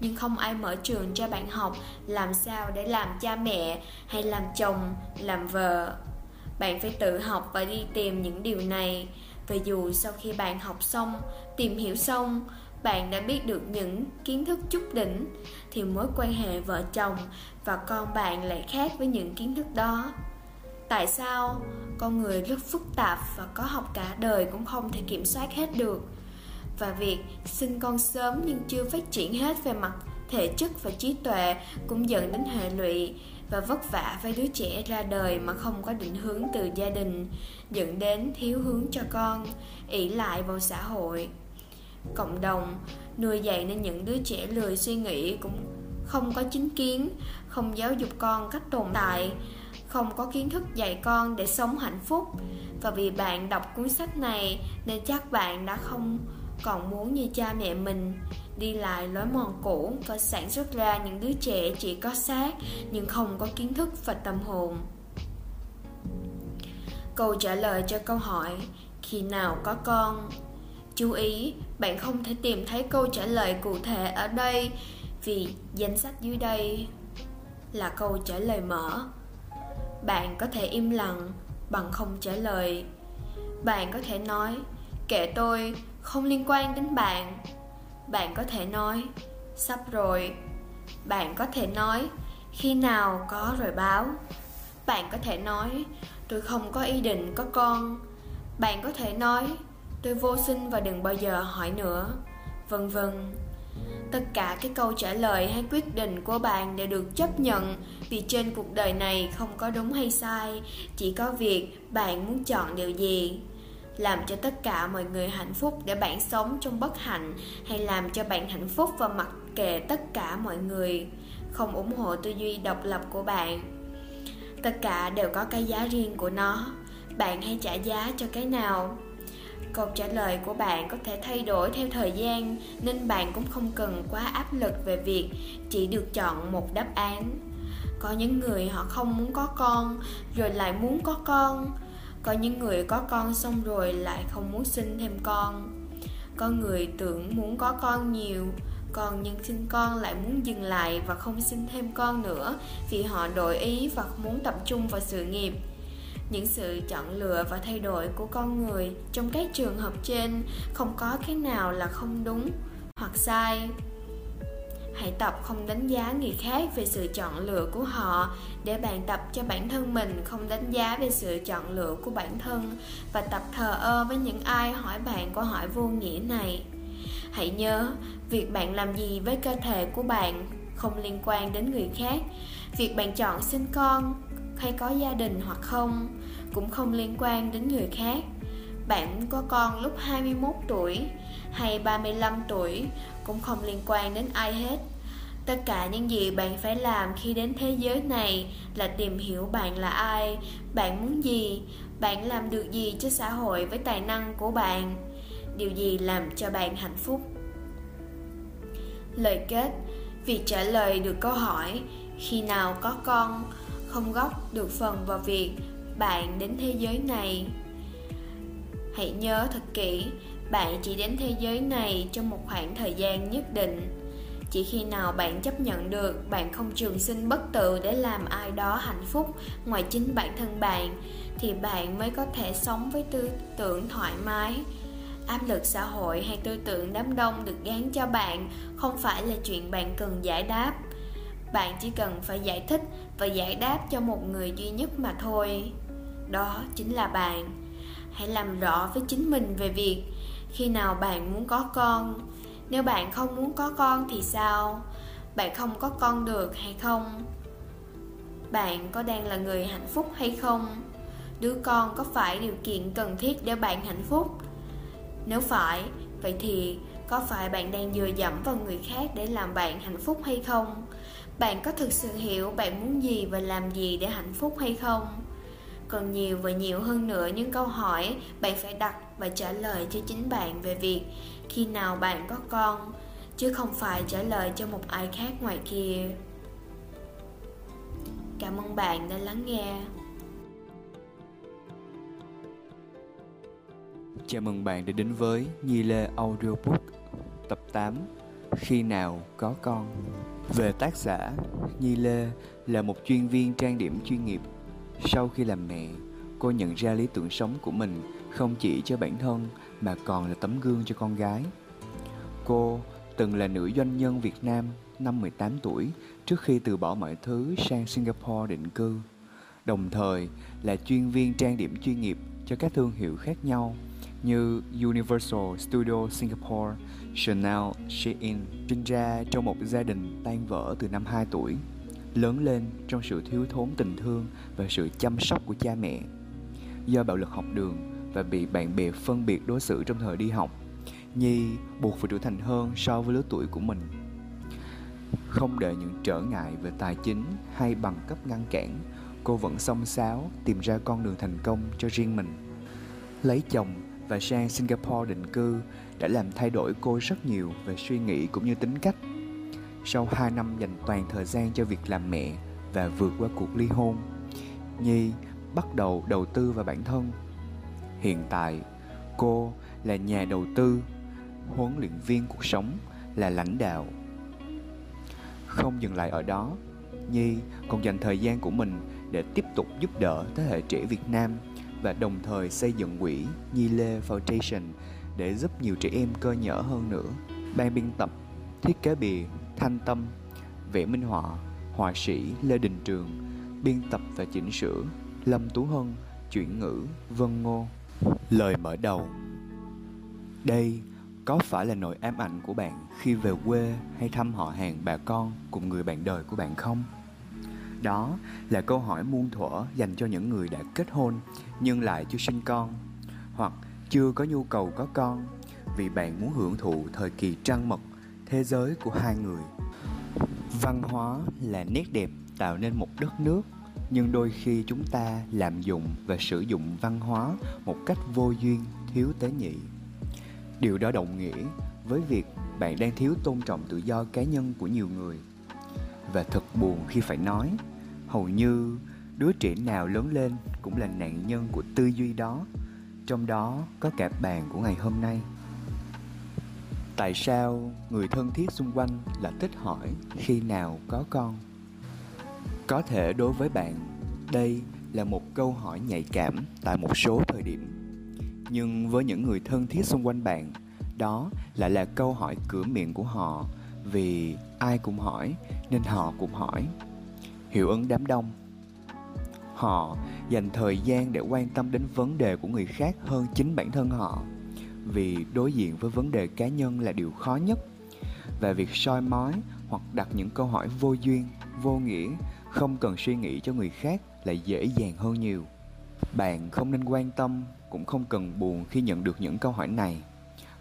Nhưng không ai mở trường cho bạn học làm sao để làm cha mẹ hay làm chồng, làm vợ. Bạn phải tự học và đi tìm những điều này. Và dù sau khi bạn học xong, tìm hiểu xong bạn đã biết được những kiến thức chút đỉnh thì mối quan hệ vợ chồng và con bạn lại khác với những kiến thức đó. Tại sao con người rất phức tạp và có học cả đời cũng không thể kiểm soát hết được? Và việc sinh con sớm nhưng chưa phát triển hết về mặt thể chất và trí tuệ cũng dẫn đến hệ lụy và vất vả với đứa trẻ ra đời mà không có định hướng từ gia đình, dẫn đến thiếu hướng cho con, ỷ lại vào xã hội cộng đồng, nuôi dạy nên những đứa trẻ lười suy nghĩ cũng không có chính kiến, không giáo dục con cách tồn tại, không có kiến thức dạy con để sống hạnh phúc. Và vì bạn đọc cuốn sách này nên chắc bạn đã không còn muốn như cha mẹ mình đi lại lối mòn cũ và sản xuất ra những đứa trẻ chỉ có xác nhưng không có kiến thức và tâm hồn. Câu trả lời cho câu hỏi, khi nào có con? Chú ý bạn không thể tìm thấy câu trả lời cụ thể ở đây, vì danh sách dưới đây là câu trả lời mở. Bạn có thể im lặng bằng không trả lời. Bạn có thể nói, kệ tôi, không liên quan đến bạn. Bạn có thể nói, sắp rồi. Bạn có thể nói, khi nào có rồi báo. Bạn có thể nói, tôi không có ý định có con. Bạn có thể nói tôi vô sinh và đừng bao giờ hỏi nữa. Vân vân. Tất cả cái câu trả lời hay quyết định của bạn đều được chấp nhận vì trên cuộc đời này không có đúng hay sai, chỉ có việc bạn muốn chọn điều gì, làm cho tất cả mọi người hạnh phúc để bạn sống trong bất hạnh hay làm cho bạn hạnh phúc và mặc kệ tất cả mọi người. Không ủng hộ tư duy độc lập của bạn. Tất cả đều có cái giá riêng của nó. Bạn hãy trả giá cho cái nào câu trả lời của bạn có thể thay đổi theo thời gian, nên bạn cũng không cần quá áp lực về việc chỉ được chọn một đáp án. Có những người họ không muốn có con, rồi lại muốn có con. Có những người có con xong rồi lại không muốn sinh thêm con. Có người tưởng muốn có con nhiều, còn những sinh con lại muốn dừng lại và không sinh thêm con nữa, vì họ đổi ý và muốn tập trung vào sự nghiệp những sự chọn lựa và thay đổi của con người trong các trường hợp trên không có cái nào là không đúng hoặc sai. Hãy tập không đánh giá người khác về sự chọn lựa của họ để bạn tập cho bản thân mình không đánh giá về sự chọn lựa của bản thân và tập thờ ơ với những ai hỏi bạn câu hỏi vô nghĩa này. Hãy nhớ, việc bạn làm gì với cơ thể của bạn không liên quan đến người khác. Việc bạn chọn sinh con hay có gia đình hoặc không, cũng không liên quan đến người khác. Bạn có con lúc 21 tuổi hay 35 tuổi cũng không liên quan đến ai hết. Tất cả những gì bạn phải làm khi đến thế giới này là tìm hiểu bạn là ai, bạn muốn gì, bạn làm được gì cho xã hội với tài năng của bạn. Điều gì làm cho bạn hạnh phúc? Lời kết việc trả lời được câu hỏi, khi nào có con không góp được phần vào việc bạn đến thế giới này. Hãy nhớ thật kỹ, bạn chỉ đến thế giới này trong một khoảng thời gian nhất định. Chỉ khi nào bạn chấp nhận được, bạn không trường sinh bất tử để làm ai đó hạnh phúc ngoài chính bản thân bạn, thì bạn mới có thể sống với tư tưởng thoải mái. Áp lực xã hội hay tư tưởng đám đông được gán cho bạn không phải là chuyện bạn cần giải đáp. Bạn chỉ cần phải giải thích và giải đáp cho một người duy nhất mà thôi. Đó chính là bạn. Hãy làm rõ với chính mình về việc khi nào bạn muốn có con. Nếu bạn không muốn có con thì sao? Bạn không có con được hay không? Bạn có đang là người hạnh phúc hay không? Đứa con có phải điều kiện cần thiết để bạn hạnh phúc? Nếu phải, vậy thì có phải bạn đang dựa dẫm vào người khác để làm bạn hạnh phúc hay không? Bạn có thực sự hiểu bạn muốn gì và làm gì để hạnh phúc hay không? Còn nhiều và nhiều hơn nữa, những câu hỏi bạn phải đặt và trả lời cho chính bạn về việc khi nào bạn có con, chứ không phải trả lời cho một ai khác ngoài kia. Cảm ơn bạn đã lắng nghe. Chào mừng bạn đã đến với Nhi Lê Audiobook, tập 8 Khi nào có con? Về tác giả, Nhi Lê là một chuyên viên trang điểm chuyên nghiệp Sau khi làm mẹ, cô nhận ra lý tưởng sống của mình không chỉ cho bản thân mà còn là tấm gương cho con gái. Cô từng là nữ doanh nhân Việt Nam năm 18 tuổi trước khi từ bỏ mọi thứ sang Singapore định cư. Đồng thời là chuyên viên trang điểm chuyên nghiệp cho các thương hiệu khác nhau như Universal Studio Singapore, Chanel, Shein sinh ra trong một gia đình tan vỡ từ năm 2 tuổi, lớn lên trong sự thiếu thốn tình thương và sự chăm sóc của cha mẹ. Do bạo lực học đường và bị bạn bè phân biệt đối xử trong thời đi học, Nhi buộc phải trưởng thành hơn so với lứa tuổi của mình. Không để những trở ngại về tài chính hay bằng cấp ngăn cản, cô vẫn xông xáo tìm ra con đường thành công cho riêng mình. Lấy chồng và sang Singapore định cư đã làm thay đổi cô rất nhiều về suy nghĩ cũng như tính cách. Sau 2 năm dành toàn thời gian cho việc làm mẹ và vượt qua cuộc ly hôn, Nhi bắt đầu đầu tư vào bản thân. Hiện tại, cô là nhà đầu tư, huấn luyện viên cuộc sống, là lãnh đạo. Không dừng lại ở đó, Nhi còn dành thời gian của mình để tiếp tục giúp đỡ thế hệ trẻ Việt Nam và đồng thời xây dựng quỹ Nhi Lê Foundation để giúp nhiều trẻ em cơ nhở hơn nữa. Ban biên tập, thiết kế bìa, thanh tâm, vẽ minh họa, họa sĩ Lê Đình Trường, biên tập và chỉnh sửa Lâm Tú Hân, chuyển ngữ Vân Ngô. Lời mở đầu Đây có phải là nỗi ám ảnh của bạn khi về quê hay thăm họ hàng bà con cùng người bạn đời của bạn không? Đó là câu hỏi muôn thuở dành cho những người đã kết hôn nhưng lại chưa sinh con, hoặc chưa có nhu cầu có con vì bạn muốn hưởng thụ thời kỳ trăng mật, thế giới của hai người. Văn hóa là nét đẹp tạo nên một đất nước, nhưng đôi khi chúng ta lạm dụng và sử dụng văn hóa một cách vô duyên, thiếu tế nhị. Điều đó đồng nghĩa với việc bạn đang thiếu tôn trọng tự do cá nhân của nhiều người và thật buồn khi phải nói. Hầu như, đứa trẻ nào lớn lên cũng là nạn nhân của tư duy đó. Trong đó có cả bạn của ngày hôm nay. Tại sao người thân thiết xung quanh lại thích hỏi khi nào có con? Có thể đối với bạn, đây là một câu hỏi nhạy cảm tại một số thời điểm. Nhưng với những người thân thiết xung quanh bạn, đó lại là câu hỏi cửa miệng của họ vì ai cũng hỏi, nên họ cũng hỏi. Hiệu ứng đám đông. Họ dành thời gian để quan tâm đến vấn đề của người khác hơn chính bản thân họ, vì đối diện với vấn đề cá nhân là điều khó nhất. Và việc soi mói hoặc đặt những câu hỏi vô duyên, vô nghĩa, không cần suy nghĩ cho người khác lại dễ dàng hơn nhiều. Bạn không nên quan tâm, cũng không cần buồn khi nhận được những câu hỏi này,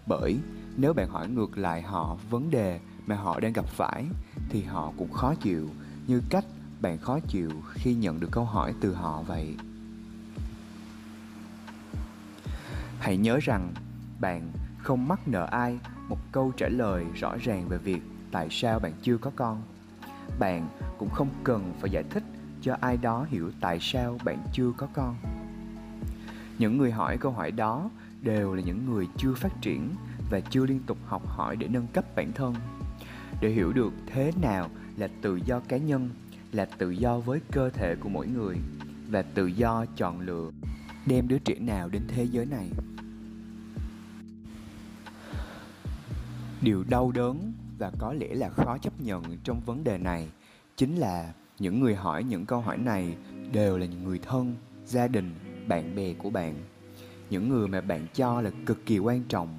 bởi nếu bạn hỏi ngược lại họ vấn đề mà họ đang gặp phải thì họ cũng khó chịu, như cách bạn khó chịu khi nhận được câu hỏi từ họ vậy. Hãy nhớ rằng bạn không mắc nợ ai một câu trả lời rõ ràng về việc tại sao bạn chưa có con. Bạn cũng không cần phải giải thích cho ai đó hiểu tại sao bạn chưa có con. Những người hỏi câu hỏi đó đều là những người chưa phát triển và chưa liên tục học hỏi để nâng cấp bản thân để hiểu được thế nào là tự do cá nhân, là tự do với cơ thể của mỗi người và tự do chọn lựa. Đem đứa trẻ nào đến thế giới này? Điều đau đớn và có lẽ là khó chấp nhận trong vấn đề này chính là những người hỏi những câu hỏi này đều là những người thân, gia đình, bạn bè của bạn. Những người mà bạn cho là cực kỳ quan trọng,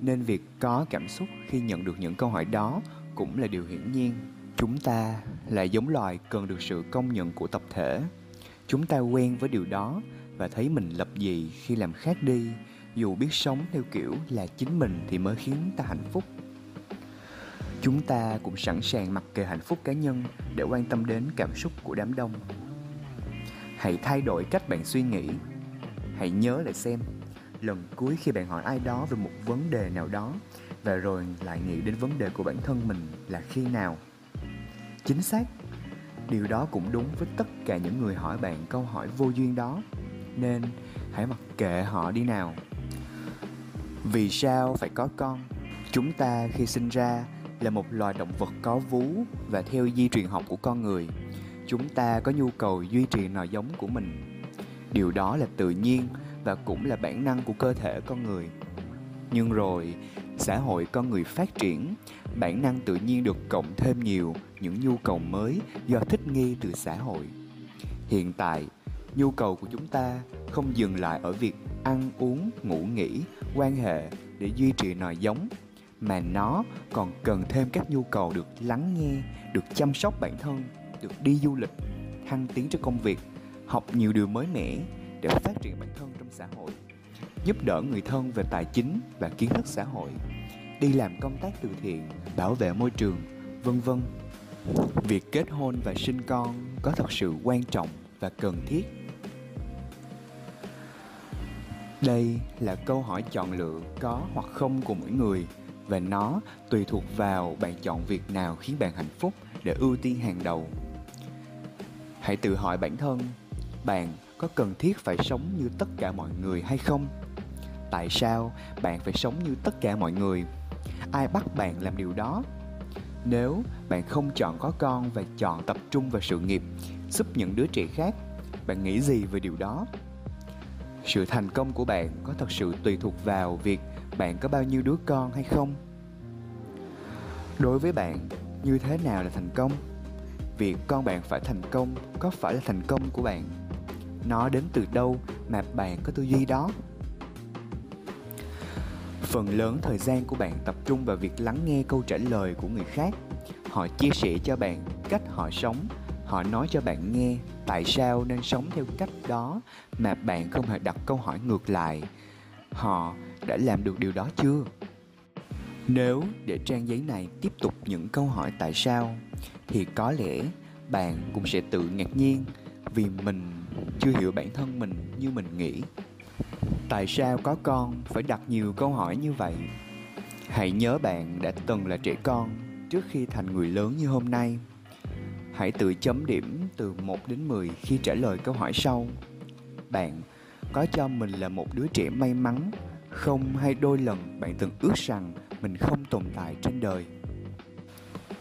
nên việc có cảm xúc khi nhận được những câu hỏi đó cũng là điều hiển nhiên. Chúng ta là giống loài cần được sự công nhận của tập thể. Chúng ta quen với điều đó và thấy mình lập dị khi làm khác đi. Dù biết sống theo kiểu là chính mình thì mới khiến ta hạnh phúc. Chúng ta cũng sẵn sàng mặc kệ hạnh phúc cá nhân để quan tâm đến cảm xúc của đám đông. Hãy thay đổi cách bạn suy nghĩ. Hãy nhớ lại xem, lần cuối khi bạn hỏi ai đó về một vấn đề nào đó và rồi, lại nghĩ đến vấn đề của bản thân mình là khi nào? Chính xác, điều đó cũng đúng với tất cả những người hỏi bạn câu hỏi vô duyên đó. Nên hãy mặc kệ họ đi nào. Vì sao phải có con? Chúng ta khi sinh ra là một loài động vật có vú và theo di truyền học của con người. Chúng ta có nhu cầu duy trì nòi giống của mình. Điều đó là tự nhiên và cũng là bản năng của cơ thể con người. Nhưng rồi xã hội con người phát triển, bản năng tự nhiên được cộng thêm nhiều những nhu cầu mới do thích nghi từ xã hội. Hiện tại, nhu cầu của chúng ta không dừng lại ở việc ăn, uống, ngủ, nghỉ, quan hệ để duy trì nòi giống, mà nó còn cần thêm các nhu cầu được lắng nghe, được chăm sóc bản thân, được đi du lịch, thăng tiến trong công việc, học nhiều điều mới mẻ để phát triển bản thân trong xã hội giúp đỡ người thân về tài chính và kiến thức xã hội, đi làm công tác từ thiện, bảo vệ môi trường, vân vân. Việc kết hôn và sinh con có thật sự quan trọng và cần thiết? Đây là câu hỏi chọn lựa có hoặc không của mỗi người, và nó tùy thuộc vào bạn chọn việc nào khiến bạn hạnh phúc để ưu tiên hàng đầu. Hãy tự hỏi bản thân, bạn có cần thiết phải sống như tất cả mọi người hay không? Tại sao bạn phải sống như tất cả mọi người? Ai bắt bạn làm điều đó? Nếu bạn không chọn có con và chọn tập trung vào sự nghiệp, giúp những đứa trẻ khác, bạn nghĩ gì về điều đó? Sự thành công của bạn có thật sự tùy thuộc vào việc bạn có bao nhiêu đứa con hay không? Đối với bạn, như thế nào là thành công? Việc con bạn phải thành công có phải là thành công của bạn? Nó đến từ đâu mà bạn có tư duy đó? Phần lớn thời gian của bạn tập trung vào việc lắng nghe câu trả lời của người khác. Họ chia sẻ cho bạn cách họ sống, họ nói cho bạn nghe tại sao nên sống theo cách đó mà bạn không hề đặt câu hỏi ngược lại. Họ đã làm được điều đó chưa? Nếu để trang giấy này tiếp tục những câu hỏi tại sao, thì có lẽ bạn cũng sẽ tự ngạc nhiên vì mình chưa hiểu bản thân mình như mình nghĩ tại sao có con phải đặt nhiều câu hỏi như vậy? Hãy nhớ bạn đã từng là trẻ con trước khi thành người lớn như hôm nay. Hãy tự chấm điểm từ 1 đến 10 khi trả lời câu hỏi sau. Bạn có cho mình là một đứa trẻ may mắn không hay đôi lần bạn từng ước rằng mình không tồn tại trên đời?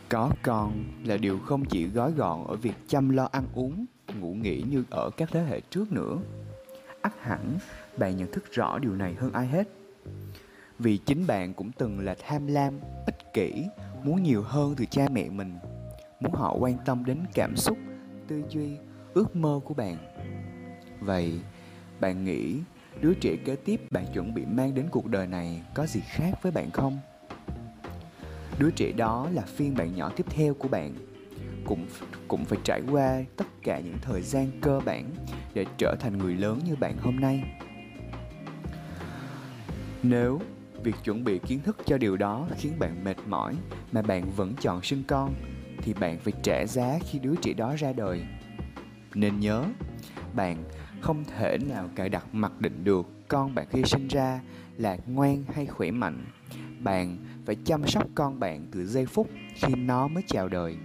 Có con là điều không chỉ gói gọn ở việc chăm lo ăn uống, ngủ nghỉ như ở các thế hệ trước nữa. Ắt hẳn bạn nhận thức rõ điều này hơn ai hết. Vì chính bạn cũng từng là tham lam, ích kỷ, muốn nhiều hơn từ cha mẹ mình, muốn họ quan tâm đến cảm xúc, tư duy, ước mơ của bạn. Vậy, bạn nghĩ đứa trẻ kế tiếp bạn chuẩn bị mang đến cuộc đời này có gì khác với bạn không? Đứa trẻ đó là phiên bản nhỏ tiếp theo của bạn. Cũng cũng phải trải qua tất cả những thời gian cơ bản để trở thành người lớn như bạn hôm nay nếu việc chuẩn bị kiến thức cho điều đó khiến bạn mệt mỏi mà bạn vẫn chọn sinh con, thì bạn phải trả giá khi đứa trẻ đó ra đời. Nên nhớ, bạn không thể nào cài đặt mặc định được con bạn khi sinh ra là ngoan hay khỏe mạnh. Bạn phải chăm sóc con bạn từ giây phút khi nó mới chào đời.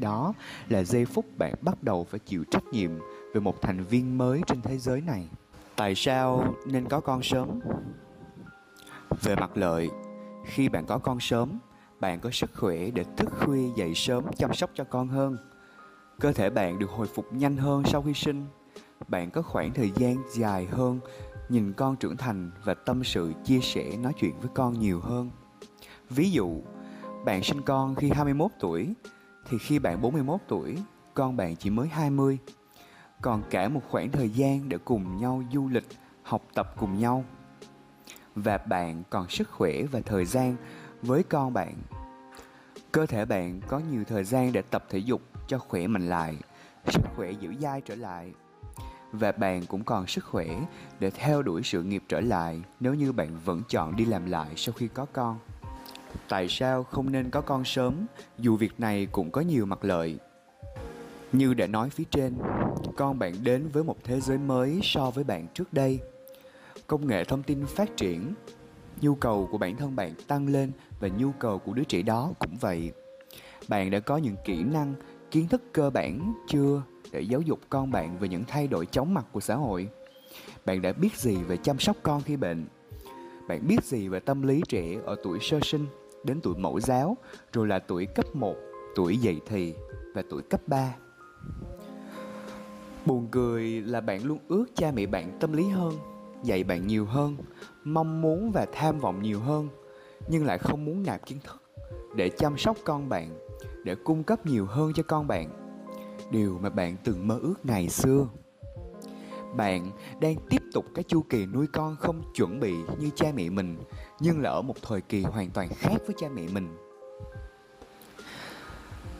Đó là giây phút bạn bắt đầu phải chịu trách nhiệm về một thành viên mới trên thế giới này. Tại sao nên có con sớm? Về mặt lợi khi bạn có con sớm bạn có sức khỏe để thức khuya dậy sớm chăm sóc cho con hơn cơ thể bạn được hồi phục nhanh hơn sau khi sinh bạn có khoảng thời gian dài hơn nhìn con trưởng thành và tâm sự chia sẻ nói chuyện với con nhiều hơn. Ví dụ, bạn sinh con khi 21 tuổi thì khi bạn 41 tuổi, con bạn chỉ mới 20. Còn cả một khoảng thời gian để cùng nhau du lịch, học tập cùng nhau. Và bạn còn sức khỏe và thời gian với con bạn. Cơ thể bạn có nhiều thời gian để tập thể dục cho khỏe mạnh lại, sức khỏe dẻo dai trở lại và bạn cũng còn sức khỏe để theo đuổi sự nghiệp trở lại nếu như bạn vẫn chọn đi làm lại sau khi có con. Tại sao không nên có con sớm dù việc này cũng có nhiều mặt lợi? Như đã nói phía trên, con bạn đến với một thế giới mới so với bạn trước đây. Công nghệ thông tin phát triển, nhu cầu của bản thân bạn tăng lên và nhu cầu của đứa trẻ đó cũng vậy. Bạn đã có những kỹ năng, kiến thức cơ bản chưa để giáo dục con bạn về những thay đổi chóng mặt của xã hội. Bạn đã biết gì về chăm sóc con khi bệnh? Bạn biết gì về tâm lý trẻ ở tuổi sơ sinh đến tuổi mẫu giáo, rồi là tuổi cấp 1, tuổi dậy thì và tuổi cấp 3? Buồn cười là bạn luôn ước cha mẹ bạn tâm lý hơn, dạy bạn nhiều hơn, mong muốn và tham vọng nhiều hơn, nhưng lại không muốn nạp kiến thức để chăm sóc con bạn, để cung cấp nhiều hơn cho con bạn. Điều mà bạn từng mơ ước ngày xưa. Bạn đang tiếp tục cái chu kỳ nuôi con không chuẩn bị như cha mẹ mình nhưng là ở một thời kỳ hoàn toàn khác với cha mẹ mình.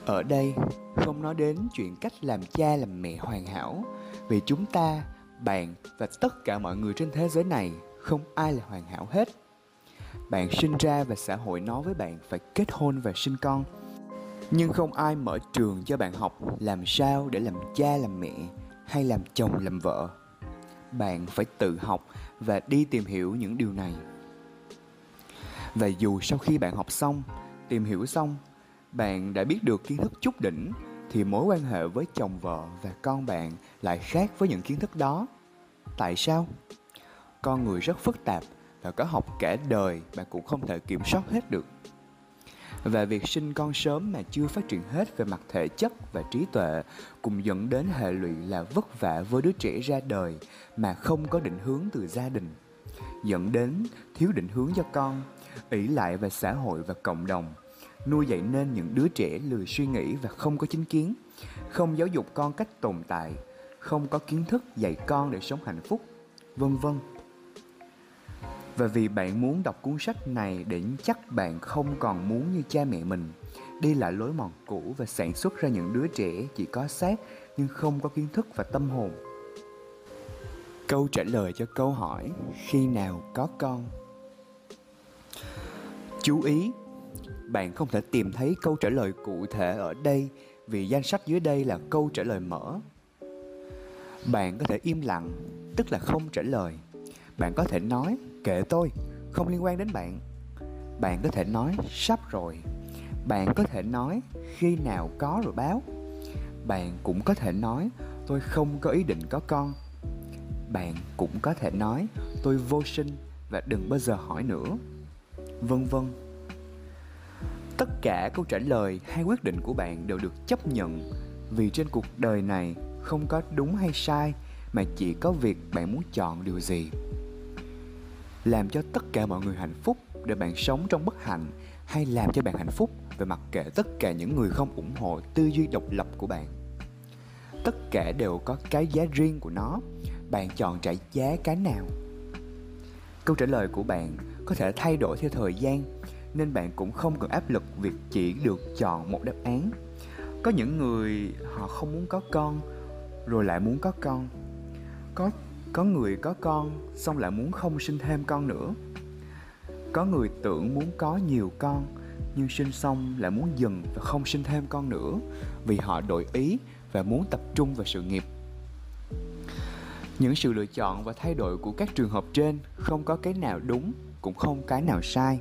Ở đây không nói đến chuyện cách làm cha làm mẹ hoàn hảo vì chúng ta bạn và tất cả mọi người trên thế giới này, không ai là hoàn hảo hết. Bạn sinh ra và xã hội nói với bạn phải kết hôn và sinh con. Nhưng không ai mở trường cho bạn học làm sao để làm cha, làm mẹ hay làm chồng, làm vợ. Bạn phải tự học và đi tìm hiểu những điều này. Và dù sau khi bạn học xong, tìm hiểu xong, bạn đã biết được kiến thức chút đỉnh thì mối quan hệ với chồng vợ và con bạn lại khác với những kiến thức đó. Tại sao? Con người rất phức tạp và có học cả đời bạn cũng không thể kiểm soát hết được. Và việc sinh con sớm mà chưa phát triển hết về mặt thể chất và trí tuệ cũng dẫn đến hệ lụy là vất vả với đứa trẻ ra đời mà không có định hướng từ gia đình, dẫn đến thiếu định hướng cho con, ỷ lại về xã hội và cộng đồng nuôi dạy nên những đứa trẻ lười suy nghĩ và không có chính kiến không giáo dục con cách tồn tại không có kiến thức dạy con để sống hạnh phúc vân vân. Và vì bạn muốn đọc cuốn sách này để chắc bạn không còn muốn như cha mẹ mình đi lại lối mòn cũ và sản xuất ra những đứa trẻ chỉ có xác nhưng không có kiến thức và tâm hồn. Câu trả lời cho câu hỏi khi nào có con? Chú ý, bạn không thể tìm thấy câu trả lời cụ thể ở đây vì danh sách dưới đây là câu trả lời mở. Bạn có thể im lặng, tức là không trả lời. Bạn có thể nói, kệ tôi, không liên quan đến bạn. Bạn có thể nói, sắp rồi. Bạn có thể nói, khi nào có rồi báo. Bạn cũng có thể nói, tôi không có ý định có con. Bạn cũng có thể nói, tôi vô sinh và đừng bao giờ hỏi nữa. Vân vân tất cả câu trả lời hay quyết định của bạn đều được chấp nhận. Vì trên cuộc đời này không có đúng hay sai, mà chỉ có việc bạn muốn chọn điều gì. Làm cho tất cả mọi người hạnh phúc để bạn sống trong bất hạnh, hay làm cho bạn hạnh phúc và mặc kệ tất cả những người không ủng hộ tư duy độc lập của bạn. Tất cả đều có cái giá riêng của nó, bạn chọn trả giá cái nào. Câu trả lời của bạn có thể thay đổi theo thời gian nên bạn cũng không cần áp lực việc chỉ được chọn một đáp án. Có những người họ không muốn có con, rồi lại muốn có con. Có có người có con, xong lại muốn không sinh thêm con nữa. Có người tưởng muốn có nhiều con, nhưng sinh xong lại muốn dừng và không sinh thêm con nữa, vì họ đổi ý và muốn tập trung vào sự nghiệp. Những sự lựa chọn và thay đổi của các trường hợp trên không có cái nào đúng, cũng không cái nào sai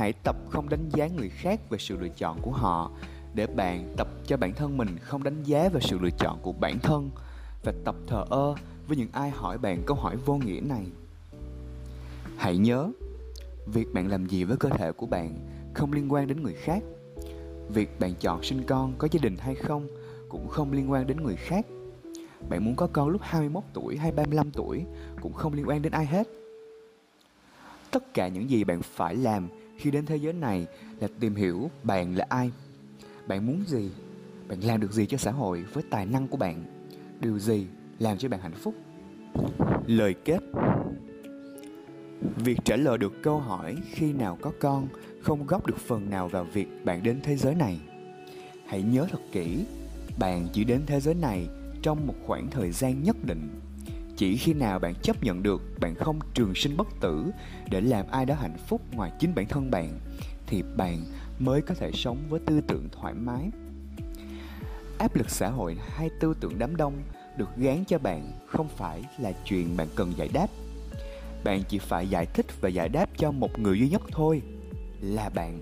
hãy tập không đánh giá người khác về sự lựa chọn của họ, để bạn tập cho bản thân mình không đánh giá về sự lựa chọn của bản thân. Và tập thờ ơ với những ai hỏi bạn câu hỏi vô nghĩa này. Hãy nhớ, việc bạn làm gì với cơ thể của bạn không liên quan đến người khác. Việc bạn chọn sinh con có gia đình hay không cũng không liên quan đến người khác. Bạn muốn có con lúc 21 tuổi hay 35 tuổi cũng không liên quan đến ai hết. Tất cả những gì bạn phải làm khi đến thế giới này là tìm hiểu bạn là ai. Bạn muốn gì? Bạn làm được gì cho xã hội với tài năng của bạn? Điều gì làm cho bạn hạnh phúc? Lời kết. Việc trả lời được câu hỏi khi nào có con không góp được phần nào vào việc bạn đến thế giới này. Hãy nhớ thật kỹ, bạn chỉ đến thế giới này trong một khoảng thời gian nhất định chỉ khi nào bạn chấp nhận được bạn không trường sinh bất tử để làm ai đó hạnh phúc ngoài chính bản thân bạn, thì bạn mới có thể sống với tư tưởng thoải mái. Áp lực xã hội hay tư tưởng đám đông được gán cho bạn không phải là chuyện bạn cần giải đáp. Bạn chỉ phải giải thích và giải đáp cho một người duy nhất thôi là bạn.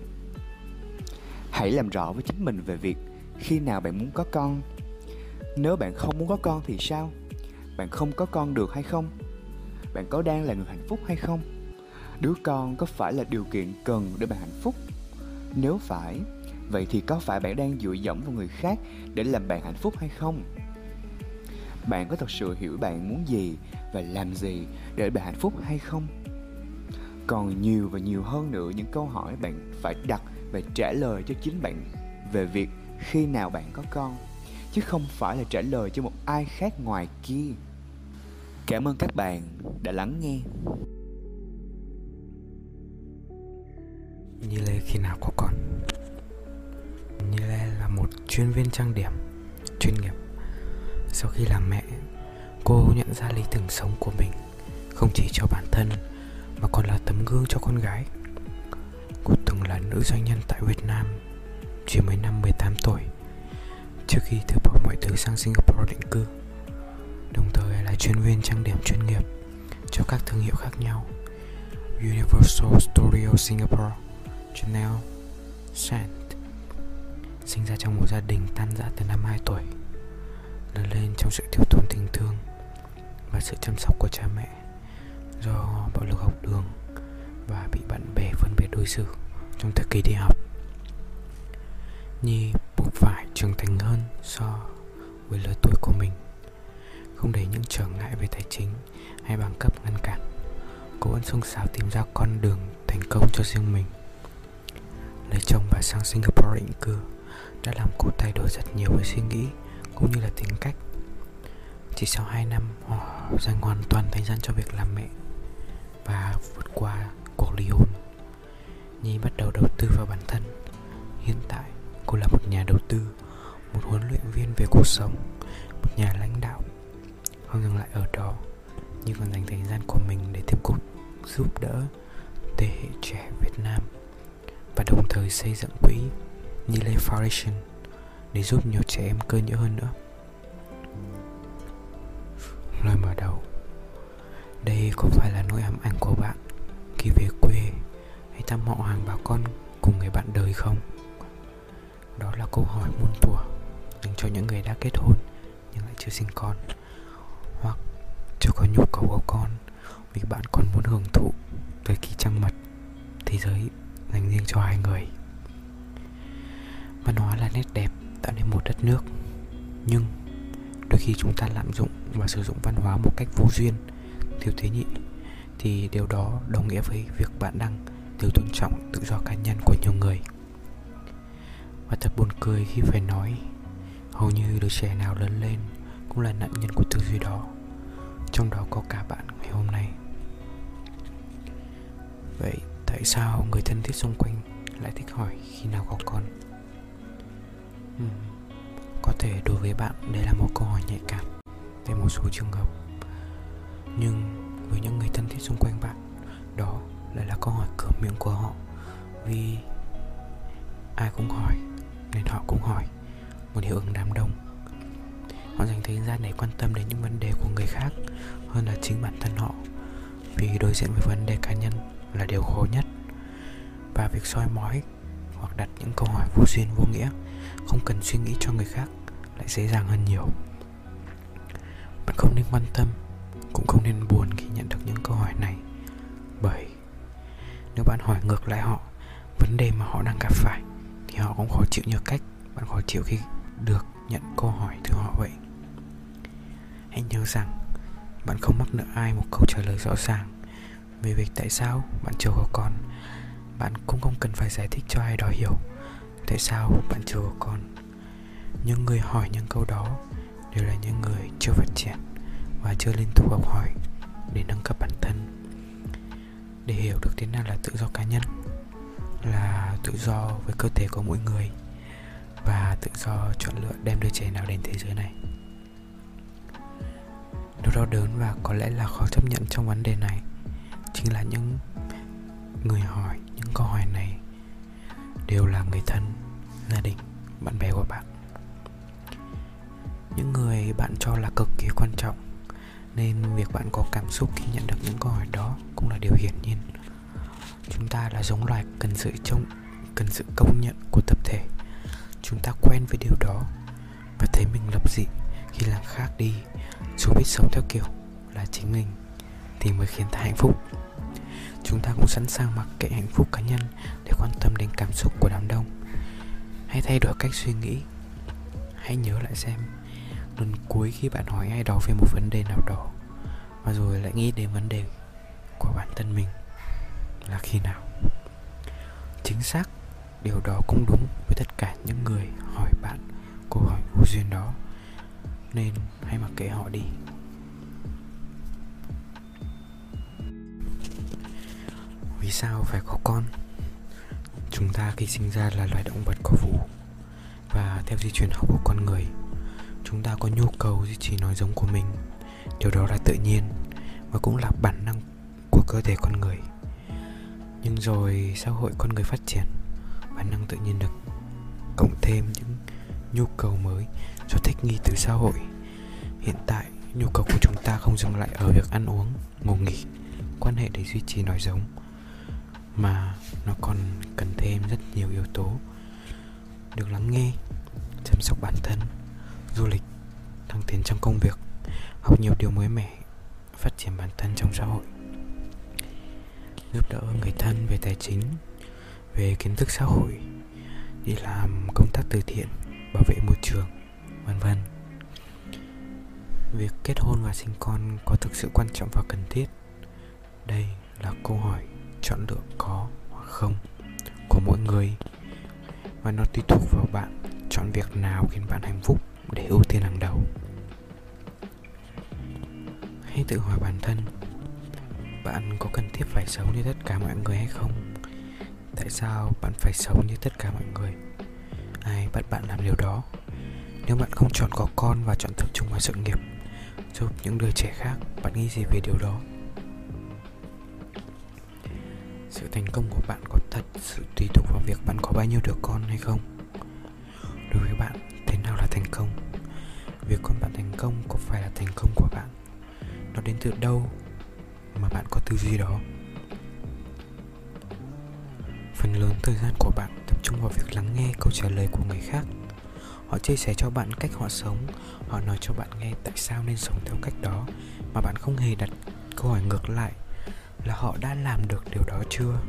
Hãy làm rõ với chính mình về việc khi nào bạn muốn có con. Nếu bạn không muốn có con thì sao? Bạn không có con được hay không? Bạn có đang là người hạnh phúc hay không? Đứa con có phải là điều kiện cần để bạn hạnh phúc? Nếu phải, vậy thì có phải bạn đang dựa dẫm vào người khác để làm bạn hạnh phúc hay không? Bạn có thật sự hiểu bạn muốn gì và làm gì để bạn hạnh phúc hay không? Còn nhiều và nhiều hơn nữa, những câu hỏi bạn phải đặt và trả lời cho chính bạn về việc khi nào bạn có con, chứ không phải là trả lời cho một ai khác ngoài kia. Cảm ơn các bạn đã lắng nghe. Như Lê khi nào có con Như Lê là một chuyên viên trang điểm, chuyên nghiệp. Sau khi làm mẹ, Cô nhận ra lý tưởng sống của mình Không chỉ cho bản thân Mà còn là tấm gương cho con gái. Cô từng là nữ doanh nhân tại Việt Nam, Chỉ mới năm 18 tuổi, Trước khi từ bỏ mọi thứ sang Singapore định cư đồng thời là chuyên viên trang điểm chuyên nghiệp cho các thương hiệu khác nhau Universal Studio Singapore, Chanel, Scent. Sinh ra trong một gia đình tan rã từ năm 2 tuổi Lớn lên trong sự thiếu thốn tình thương và sự chăm sóc của cha mẹ Do bạo lực học đường và bị bạn bè phân biệt đối xử trong thời kỳ đi học Nhi buộc phải trưởng thành hơn so với lứa tuổi của mình không để những trở ngại về tài chính hay bằng cấp ngăn cản. Cô vẫn sung sáo tìm ra con đường thành công cho riêng mình. Lấy chồng và sang singapore định cư đã làm cô thay đổi rất nhiều về suy nghĩ cũng như là tính cách. Chỉ sau 2 năm, họ dành hoàn toàn thời gian cho việc làm mẹ và vượt qua cuộc ly hôn. Nhi bắt đầu đầu tư vào bản thân. Hiện tại, cô là một nhà đầu tư, Một huấn luyện viên về cuộc sống, Một nhà lãnh đạo không dừng lại ở đó nhưng còn dành thời gian của mình để tiếp tục giúp đỡ thế hệ trẻ Việt Nam và đồng thời xây dựng quỹ Nile Foundation để giúp nhiều trẻ em cơ nhỡ hơn nữa. Lời mở đầu Đây có phải là nỗi ám ảnh của bạn khi về quê hay thăm họ hàng bà con cùng người bạn đời không? Đó là câu hỏi muôn thuở dành cho những người đã kết hôn nhưng lại chưa sinh con chưa có nhu cầu có con, vì bạn còn muốn hưởng thụ thời kỳ trăng mật, thế giới dành riêng cho hai người. Văn hóa là nét đẹp tạo nên một đất nước. Nhưng, đôi khi chúng ta lạm dụng và sử dụng văn hóa một cách vô duyên, thiếu tế nhị, thì điều đó đồng nghĩa với việc bạn đang thiếu tôn trọng tự do cá nhân của nhiều người. Và thật buồn cười khi phải nói, hầu như đứa trẻ nào lớn lên cũng là nạn nhân của tư duy đó trong đó có cả bạn ngày hôm nay. Vậy tại sao người thân thiết xung quanh lại thích hỏi khi nào có con? Uhm, có thể đối với bạn đây là một câu hỏi nhạy cảm về một số trường hợp. Nhưng với những người thân thiết xung quanh bạn đó lại là câu hỏi cửa miệng của họ. Vì ai cũng hỏi nên họ cũng hỏi. Một hiệu ứng đám đông họ dành thời gian để quan tâm đến những vấn đề của người khác hơn là chính bản thân họ. Vì đối diện với vấn đề cá nhân là điều khó nhất. Và việc soi mói hoặc đặt những câu hỏi vô duyên, vô nghĩa, không cần suy nghĩ cho người khác lại dễ dàng hơn nhiều. Bạn không nên quan tâm, cũng không nên buồn khi nhận được những câu hỏi này. Bởi nếu bạn hỏi ngược lại họ vấn đề mà họ đang gặp phải thì họ cũng khó chịu như cách bạn khó chịu khi được nhận câu hỏi từ họ vậy hãy nhớ rằng bạn không mắc nợ ai một câu trả lời rõ ràng về việc tại sao bạn chưa có con. Bạn cũng không cần phải giải thích cho ai đó hiểu tại sao bạn chưa có con. Những người hỏi những câu đó đều là những người chưa phát triển và chưa liên tục học hỏi để nâng cấp bản thân. Để hiểu được thế nào là tự do cá nhân, là tự do với cơ thể của mỗi người và tự do chọn lựa đem đứa trẻ nào đến thế giới này điều đau đớn và có lẽ là khó chấp nhận trong vấn đề này chính là những người hỏi, những câu hỏi này đều là người thân, gia đình, bạn bè của bạn. Những người bạn cho là cực kỳ quan trọng, nên việc bạn có cảm xúc khi nhận được những câu hỏi đó cũng là điều hiển nhiên. Chúng ta là giống loài cần sự trông, cần sự công nhận của tập thể. Chúng ta quen với điều đó và thấy mình lập dị khi làm khác đi chúng biết sống theo kiểu là chính mình thì mới khiến ta hạnh phúc. Chúng ta cũng sẵn sàng mặc kệ hạnh phúc cá nhân để quan tâm đến cảm xúc của đám đông. Hãy thay đổi cách suy nghĩ. Hãy nhớ lại xem, lần cuối khi bạn hỏi ai đó về một vấn đề nào đó và rồi lại nghĩ đến vấn đề của bản thân mình là khi nào. Chính xác, điều đó cũng đúng với tất cả những người hỏi bạn câu hỏi vô duyên đó nên hãy mặc kệ họ đi. Vì sao phải có con? Chúng ta khi sinh ra là loài động vật có vú. Và theo di truyền học của con người, chúng ta có nhu cầu duy trì nói giống của mình. Điều đó là tự nhiên và cũng là bản năng của cơ thể con người. Nhưng rồi xã hội con người phát triển, bản năng tự nhiên được cộng thêm những nhu cầu mới do thích nghi từ xã hội. Hiện tại, nhu cầu của chúng ta không dừng lại ở việc ăn uống, ngủ nghỉ, quan hệ để duy trì nòi giống, mà nó còn cần thêm rất nhiều yếu tố. Được lắng nghe, chăm sóc bản thân, du lịch, thăng tiến trong công việc, học nhiều điều mới mẻ, phát triển bản thân trong xã hội. Giúp đỡ người thân về tài chính, về kiến thức xã hội, đi làm công tác từ thiện bảo vệ môi trường, vân vân. Việc kết hôn và sinh con có thực sự quan trọng và cần thiết? Đây là câu hỏi chọn lựa có hoặc không của mỗi người. Và nó tùy thuộc vào bạn chọn việc nào khiến bạn hạnh phúc để ưu tiên hàng đầu. Hãy tự hỏi bản thân, bạn có cần thiết phải sống như tất cả mọi người hay không? Tại sao bạn phải sống như tất cả mọi người? Ai bắt bạn làm điều đó. Nếu bạn không chọn có con và chọn tập trung vào sự nghiệp, giúp những đứa trẻ khác, bạn nghĩ gì về điều đó? Sự thành công của bạn có thật sự tùy thuộc vào việc bạn có bao nhiêu đứa con hay không? Đối với bạn, thế nào là thành công? Việc con bạn thành công có phải là thành công của bạn? Nó đến từ đâu mà bạn có tư duy đó? Phần lớn thời gian của bạn tập trung vào việc lắng nghe câu trả lời của người khác. Họ chia sẻ cho bạn cách họ sống, họ nói cho bạn nghe tại sao nên sống theo cách đó mà bạn không hề đặt câu hỏi ngược lại là họ đã làm được điều đó chưa?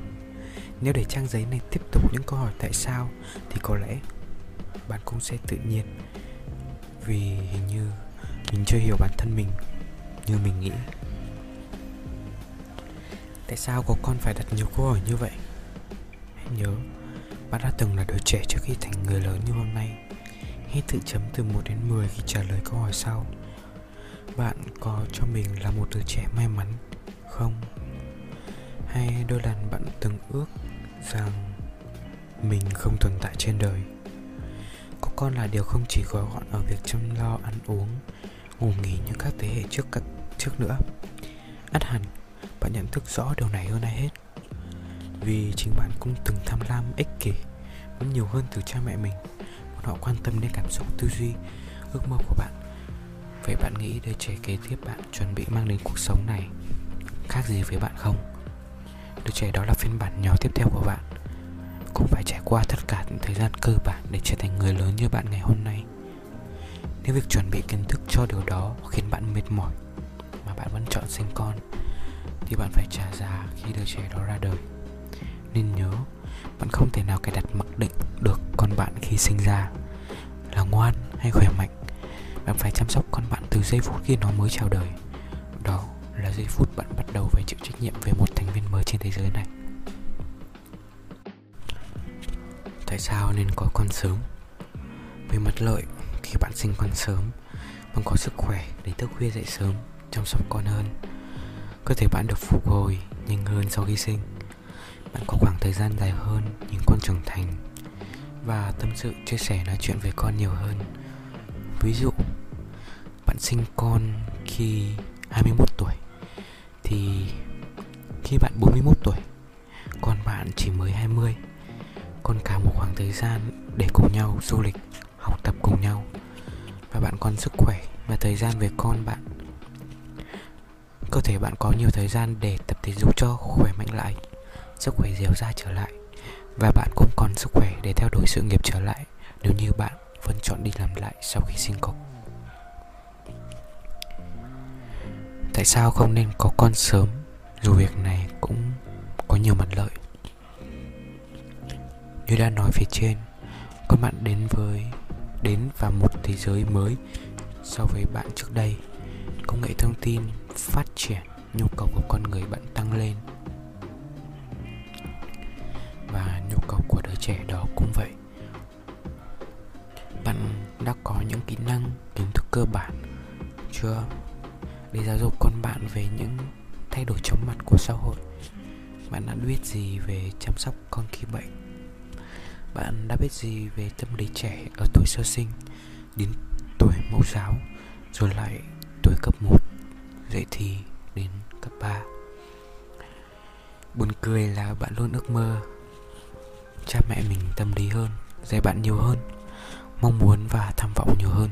Nếu để trang giấy này tiếp tục những câu hỏi tại sao thì có lẽ bạn cũng sẽ tự nhiên vì hình như mình chưa hiểu bản thân mình như mình nghĩ. Tại sao có con phải đặt nhiều câu hỏi như vậy? Nhớ. Bạn đã từng là đứa trẻ trước khi thành người lớn như hôm nay. Hãy tự chấm từ 1 đến 10 khi trả lời câu hỏi sau. Bạn có cho mình là một đứa trẻ may mắn không? Hay đôi lần bạn từng ước rằng mình không tồn tại trên đời? Có con là điều không chỉ gói gọn ở việc chăm lo, ăn uống, ngủ nghỉ như các thế hệ trước các trước nữa. Át hẳn, bạn nhận thức rõ điều này hơn ai hết vì chính bạn cũng từng tham lam ích kỷ muốn nhiều hơn từ cha mẹ mình. Bọn họ quan tâm đến cảm xúc tư duy, ước mơ của bạn. Vậy bạn nghĩ đứa trẻ kế tiếp bạn chuẩn bị mang đến cuộc sống này khác gì với bạn không? Đứa trẻ đó là phiên bản nhỏ tiếp theo của bạn. Cũng phải trải qua tất cả những thời gian cơ bản để trở thành người lớn như bạn ngày hôm nay. Nếu việc chuẩn bị kiến thức cho điều đó khiến bạn mệt mỏi mà bạn vẫn chọn sinh con, thì bạn phải trả giá khi đứa trẻ đó ra đời nên nhớ, bạn không thể nào cài đặt mặc định được con bạn khi sinh ra. Là ngoan hay khỏe mạnh, bạn phải chăm sóc con bạn từ giây phút khi nó mới chào đời. Đó là giây phút bạn bắt đầu phải chịu trách nhiệm về một thành viên mới trên thế giới này. Tại sao nên có con sớm? Về mặt lợi, khi bạn sinh con sớm, bạn có sức khỏe để thức khuya dậy sớm, chăm sóc con hơn. Cơ thể bạn được phục hồi nhanh hơn sau khi sinh bạn có khoảng thời gian dài hơn những con trưởng thành và tâm sự, chia sẻ, nói chuyện với con nhiều hơn. Ví dụ, bạn sinh con khi 21 tuổi thì khi bạn 41 tuổi con bạn chỉ mới 20 còn cả một khoảng thời gian để cùng nhau du lịch, học tập cùng nhau và bạn còn sức khỏe và thời gian về con bạn. Cơ thể bạn có nhiều thời gian để tập thể dục cho khỏe mạnh lại sức khỏe dẻo dai trở lại. Và bạn cũng còn sức khỏe để theo đuổi sự nghiệp trở lại, nếu như bạn vẫn chọn đi làm lại sau khi sinh con. Tại sao không nên có con sớm, dù việc này cũng có nhiều mặt lợi? Như đã nói phía trên con bạn đến với, đến vào một thế giới mới so với bạn trước đây. Công nghệ thông tin phát triển, nhu cầu của con người bạn tăng lên và nhu cầu của đứa trẻ đó cũng vậy. Bạn đã có những kỹ năng, kiến thức cơ bản, chưa? Để giáo dục con bạn về những thay đổi chóng mặt của xã hội, bạn đã biết gì về chăm sóc con khi bệnh? Bạn đã biết gì về tâm lý trẻ ở tuổi sơ sinh đến tuổi mẫu giáo, rồi lại tuổi cấp 1 dậy thì đến cấp 3 Buồn cười là bạn luôn ước mơ Cha mẹ mình tâm lý hơn Dạy bạn nhiều hơn, Mong muốn và tham vọng nhiều hơn,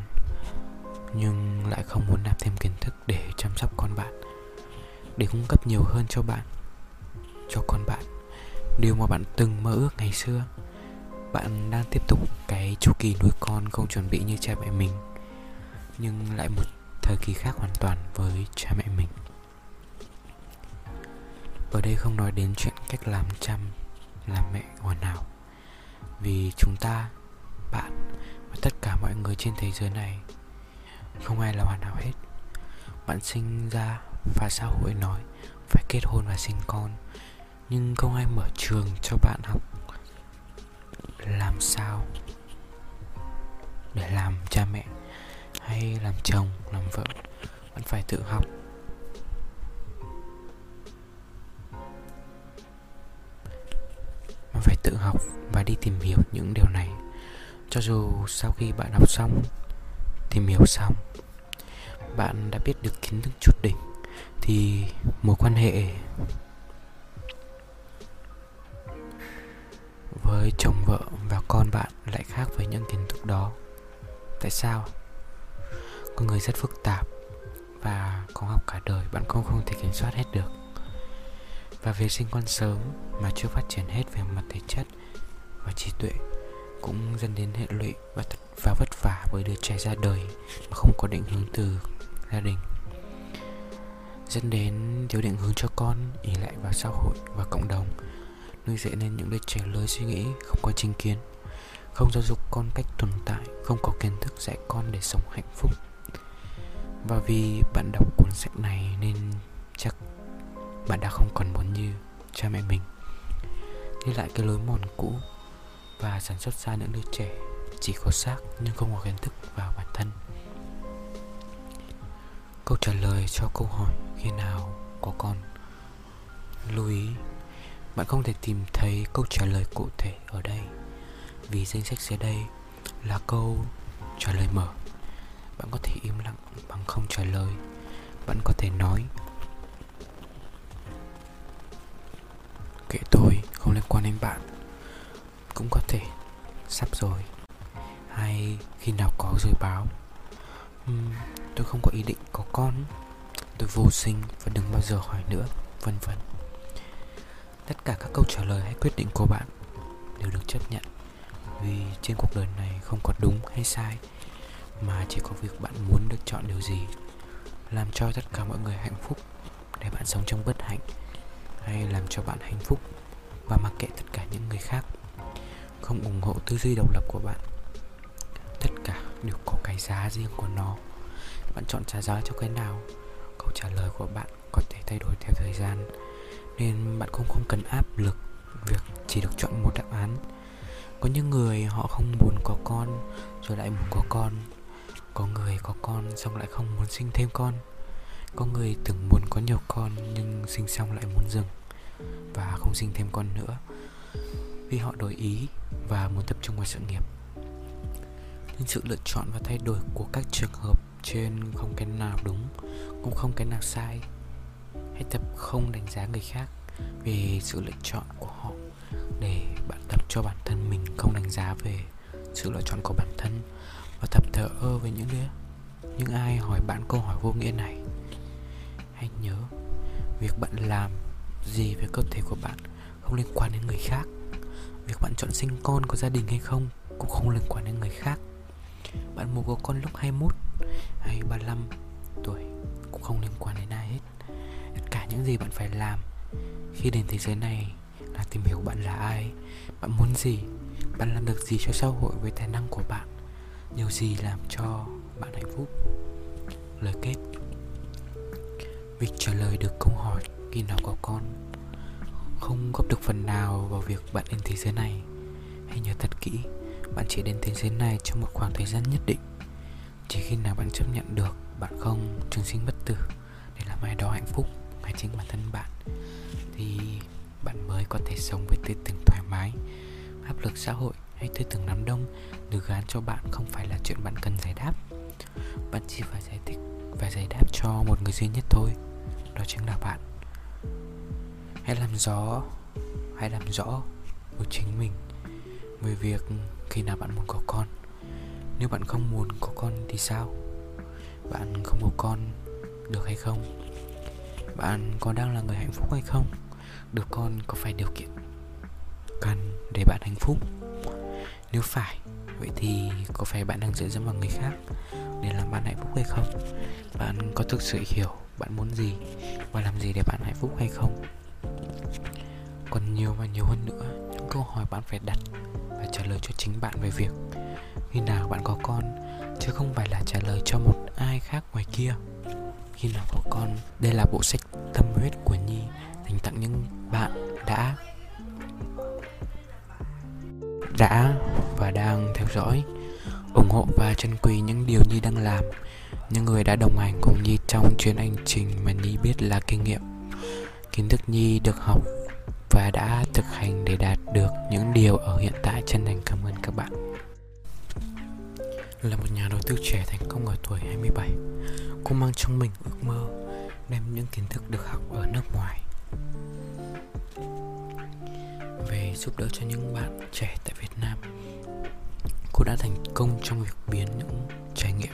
Nhưng lại không muốn nạp thêm kiến thức để chăm sóc con bạn, Để cung cấp nhiều hơn cho bạn, Cho con bạn. Điều mà bạn từng mơ ước ngày xưa, Bạn đang tiếp tục cái chu kỳ nuôi con không chuẩn bị như cha mẹ mình, Nhưng lại một thời kỳ khác hoàn toàn với cha mẹ mình. Ở đây không nói đến chuyện cách làm chăm là mẹ hoàn hảo vì chúng ta, bạn và tất cả mọi người trên thế giới này, không ai là hoàn hảo hết. Bạn sinh ra và xã hội nói phải kết hôn và sinh con, nhưng không ai mở trường cho bạn học làm sao để làm cha mẹ hay làm chồng, làm vợ. Bạn phải tự học bạn phải tự học và đi tìm hiểu những điều này. Cho dù sau khi bạn học xong, tìm hiểu xong, bạn đã biết được kiến thức chút đỉnh, thì mối quan hệ với chồng vợ và con bạn lại khác với những kiến thức đó. Tại sao? Con người rất phức tạp và có học cả đời, bạn cũng không thể kiểm soát hết được và việc sinh con sớm mà chưa phát triển hết về mặt thể chất và trí tuệ, cũng dẫn đến hệ lụy và thật và vất vả với đứa trẻ ra đời mà không có định hướng từ gia đình. Dẫn đến thiếu định hướng cho con ỉ lại vào xã hội và cộng đồng, nuôi dạy nên những đứa trẻ lơi suy nghĩ, không có chính kiến, không giáo dục con cách tồn tại, không có kiến thức dạy con để sống hạnh phúc. Và vì bạn đọc cuốn sách này nên chắc bạn đã không còn muốn như cha mẹ mình. Đi lại cái lối mòn cũ và sản xuất ra những đứa trẻ chỉ có xác nhưng không có kiến thức vào bản thân. Câu trả lời cho câu hỏi khi nào có con. Lưu ý, bạn không thể tìm thấy câu trả lời cụ thể ở đây, vì danh sách dưới đây là câu trả lời mở. Bạn có thể im lặng bằng không trả lời. Bạn có thể nói kệ tôi không liên quan đến bạn. Cũng có thể sắp rồi. Hay khi nào có rồi báo. Uhm, tôi không có ý định có con. Tôi vô sinh và đừng bao giờ hỏi nữa vân vân. Tất cả các câu trả lời hay quyết định của bạn đều được chấp nhận. Vì trên cuộc đời này không có đúng hay sai mà chỉ có việc bạn muốn được chọn điều gì làm cho tất cả mọi người hạnh phúc để bạn sống trong bất hạnh hay làm cho bạn hạnh phúc và mặc kệ tất cả những người khác. Không ủng hộ tư duy độc lập của bạn. Tất cả đều có cái giá riêng của nó. Bạn chọn trả giá cho cái nào? Câu trả lời của bạn có thể thay đổi theo thời gian, nên bạn cũng không cần áp lực việc chỉ được chọn một đáp án. Có những người họ không muốn có con, rồi lại muốn có con. Có người có con xong lại không muốn sinh thêm con có người từng muốn có nhiều con nhưng sinh xong lại muốn dừng và không sinh thêm con nữa. Vì họ đổi ý và muốn tập trung vào sự nghiệp. Nhưng sự lựa chọn và thay đổi của các trường hợp trên không cái nào đúng, cũng không cái nào sai. Hãy tập không đánh giá người khác về sự lựa chọn của họ để bạn tập cho bản thân mình không đánh giá về sự lựa chọn của bản thân. Và tập thở ơ với những đứa, những ai hỏi bạn câu hỏi vô nghĩa này hãy nhớ, việc bạn làm gì về cơ thể của bạn không liên quan đến người khác. Việc bạn chọn sinh con có gia đình hay không cũng không liên quan đến người khác. Bạn muốn có con lúc 21 hay 35 tuổi cũng không liên quan đến ai hết. Tất cả những gì bạn phải làm khi đến thế giới này là tìm hiểu bạn là ai, bạn muốn gì, bạn làm được gì cho xã hội với tài năng của bạn. Điều gì làm cho bạn hạnh phúc? Lời kết việc trả lời được câu hỏi khi nào có con. Không góp được phần nào vào việc bạn đến thế giới này. Hãy nhớ thật kỹ, bạn chỉ đến thế giới này trong một khoảng thời gian nhất định. Chỉ khi nào bạn chấp nhận được bạn không trường sinh bất tử để làm ai đó hạnh phúc hay chính bản thân bạn, thì bạn mới có thể sống với tư tưởng thoải mái, áp lực xã hội hay tư tưởng đám đông được gán cho bạn không phải là chuyện bạn cần giải đáp. Bạn chỉ phải giải thích và giải đáp cho một người duy nhất thôi, đó chính là bạn. Hãy làm rõ, hãy làm rõ với chính mình về việc khi nào bạn muốn có con. Nếu bạn không muốn có con thì sao? Bạn không có con được hay không? Bạn có đang là người hạnh phúc hay không? Được con có phải điều kiện cần để bạn hạnh phúc? Nếu phải vậy thì có phải bạn đang dựa dẫm vào người khác để làm bạn hạnh phúc hay không? Bạn có thực sự hiểu bạn muốn gì và làm gì để bạn hạnh phúc hay không? Còn nhiều và nhiều hơn nữa, những câu hỏi bạn phải đặt và trả lời cho chính bạn về việc khi nào bạn có con chứ không phải là trả lời cho một ai khác ngoài kia. Khi nào có con, đây là bộ sách tâm huyết của nhi dành tặng những bạn đã đã và đang theo dõi, ủng hộ và trân quý những điều nhi đang làm, những người đã đồng hành cùng nhi trong chuyến hành trình mà nhi biết là kinh nghiệm, kiến thức nhi được học và đã thực hành để đạt được những điều ở hiện tại. Chân thành cảm ơn các bạn. Là một nhà đầu tư trẻ thành công ở tuổi 27 Cô mang trong mình ước mơ đem những kiến thức được học ở nước ngoài về giúp đỡ cho những bạn trẻ tại Việt Nam. Cô đã thành công trong việc biến những trải nghiệm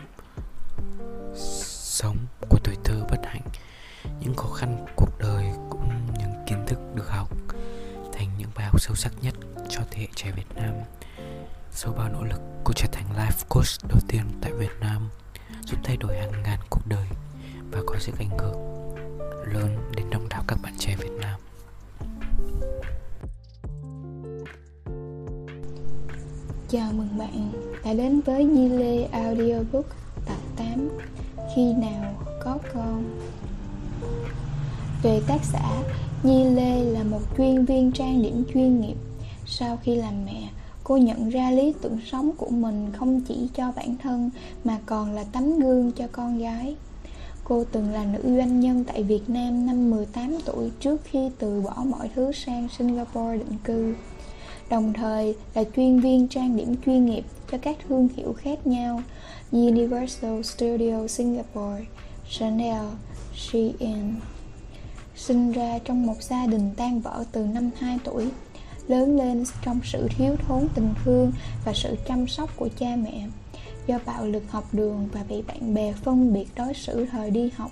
sống của tuổi thơ bất hạnh, những khó khăn cuộc đời cũng những kiến thức được học thành những bài học sâu sắc nhất cho thế hệ trẻ Việt Nam. Sau bao nỗ lực, cô trở thành life coach đầu tiên tại Việt Nam, giúp thay đổi hàng ngàn cuộc đời và có sức ảnh hưởng lớn đến đông đảo các bạn trẻ Việt Nam. Chào mừng bạn đã đến với Nhi Lê Audiobook tập 8 Khi nào có con. Về tác giả, Nhi Lê là một chuyên viên trang điểm chuyên nghiệp. Sau khi làm mẹ, cô nhận ra lý tưởng sống của mình không chỉ cho bản thân mà còn là tấm gương cho con gái. Cô từng là nữ doanh nhân tại Việt Nam năm 18 tuổi trước khi từ bỏ mọi thứ sang Singapore định cư đồng thời là chuyên viên trang điểm chuyên nghiệp cho các thương hiệu khác nhau Universal Studio Singapore, Chanel, Shein. Sinh ra trong một gia đình tan vỡ từ năm 2 tuổi, lớn lên trong sự thiếu thốn tình thương và sự chăm sóc của cha mẹ do bạo lực học đường và bị bạn bè phân biệt đối xử thời đi học.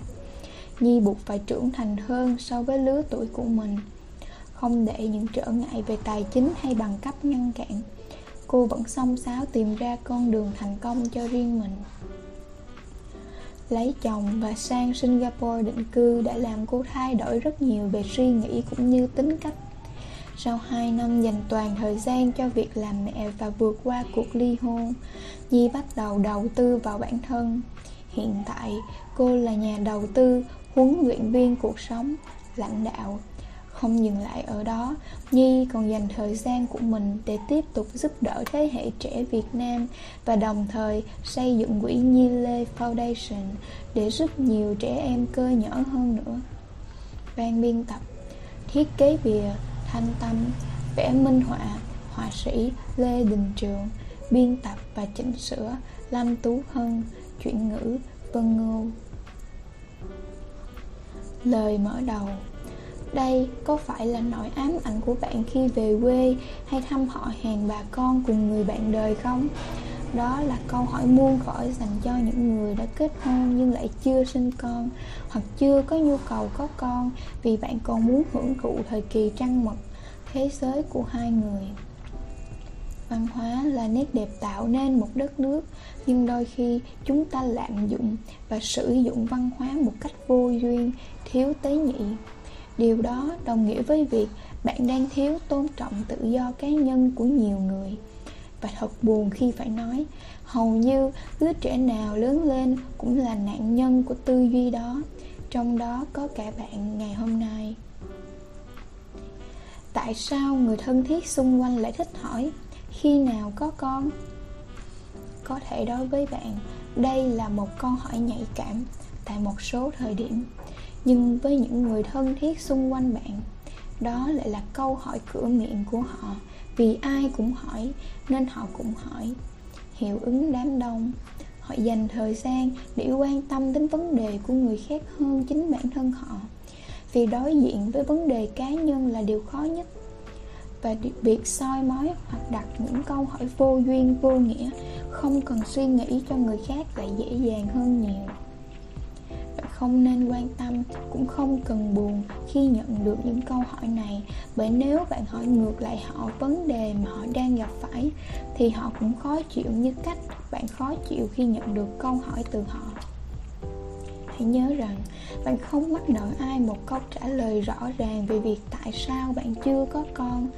Nhi buộc phải trưởng thành hơn so với lứa tuổi của mình không để những trở ngại về tài chính hay bằng cấp ngăn cản. Cô vẫn xông xáo tìm ra con đường thành công cho riêng mình. Lấy chồng và sang singapore định cư đã làm cô thay đổi rất nhiều về suy nghĩ cũng như tính cách. Sau 2 năm dành toàn thời gian cho việc làm mẹ và vượt qua cuộc ly hôn, Nhi bắt đầu đầu tư vào bản thân. Hiện tại, cô là nhà đầu tư, huấn luyện viên cuộc sống, lãnh đạo, không dừng lại ở đó, Nhi còn dành thời gian của mình để tiếp tục giúp đỡ thế hệ trẻ Việt Nam và đồng thời xây dựng quỹ Nhi Lê Foundation để giúp nhiều trẻ em cơ nhỏ hơn nữa. Ban biên tập, thiết kế bìa, thanh tâm, vẽ minh họa, họa sĩ Lê Đình Trường, biên tập và chỉnh sửa Lâm Tú Hân, chuyển ngữ Vân Ngô. Lời mở đầu đây có phải là nỗi ám ảnh của bạn khi về quê hay thăm họ hàng bà con cùng người bạn đời không? Đó là câu hỏi muôn khỏi dành cho những người đã kết hôn nhưng lại chưa sinh con hoặc chưa có nhu cầu có con vì bạn còn muốn hưởng thụ thời kỳ trăng mật, thế giới của hai người. Văn hóa là nét đẹp tạo nên một đất nước nhưng đôi khi chúng ta lạm dụng và sử dụng văn hóa một cách vô duyên, thiếu tế nhị điều đó đồng nghĩa với việc bạn đang thiếu tôn trọng tự do cá nhân của nhiều người. Và thật buồn khi phải nói, hầu như đứa trẻ nào lớn lên cũng là nạn nhân của tư duy đó, trong đó có cả bạn ngày hôm nay. Tại sao người thân thiết xung quanh lại thích hỏi, khi nào có con? Có thể đối với bạn, đây là một câu hỏi nhạy cảm tại một số thời điểm nhưng với những người thân thiết xung quanh bạn, đó lại là câu hỏi cửa miệng của họ, vì ai cũng hỏi nên họ cũng hỏi. Hiệu ứng đám đông, họ dành thời gian để quan tâm đến vấn đề của người khác hơn chính bản thân họ, vì đối diện với vấn đề cá nhân là điều khó nhất. Và việc soi mói hoặc đặt những câu hỏi vô duyên vô nghĩa, không cần suy nghĩ cho người khác lại dễ dàng hơn nhiều không nên quan tâm, cũng không cần buồn khi nhận được những câu hỏi này. Bởi nếu bạn hỏi ngược lại họ vấn đề mà họ đang gặp phải, thì họ cũng khó chịu như cách bạn khó chịu khi nhận được câu hỏi từ họ. Hãy nhớ rằng, bạn không mắc nợ ai một câu trả lời rõ ràng về việc tại sao bạn chưa có con.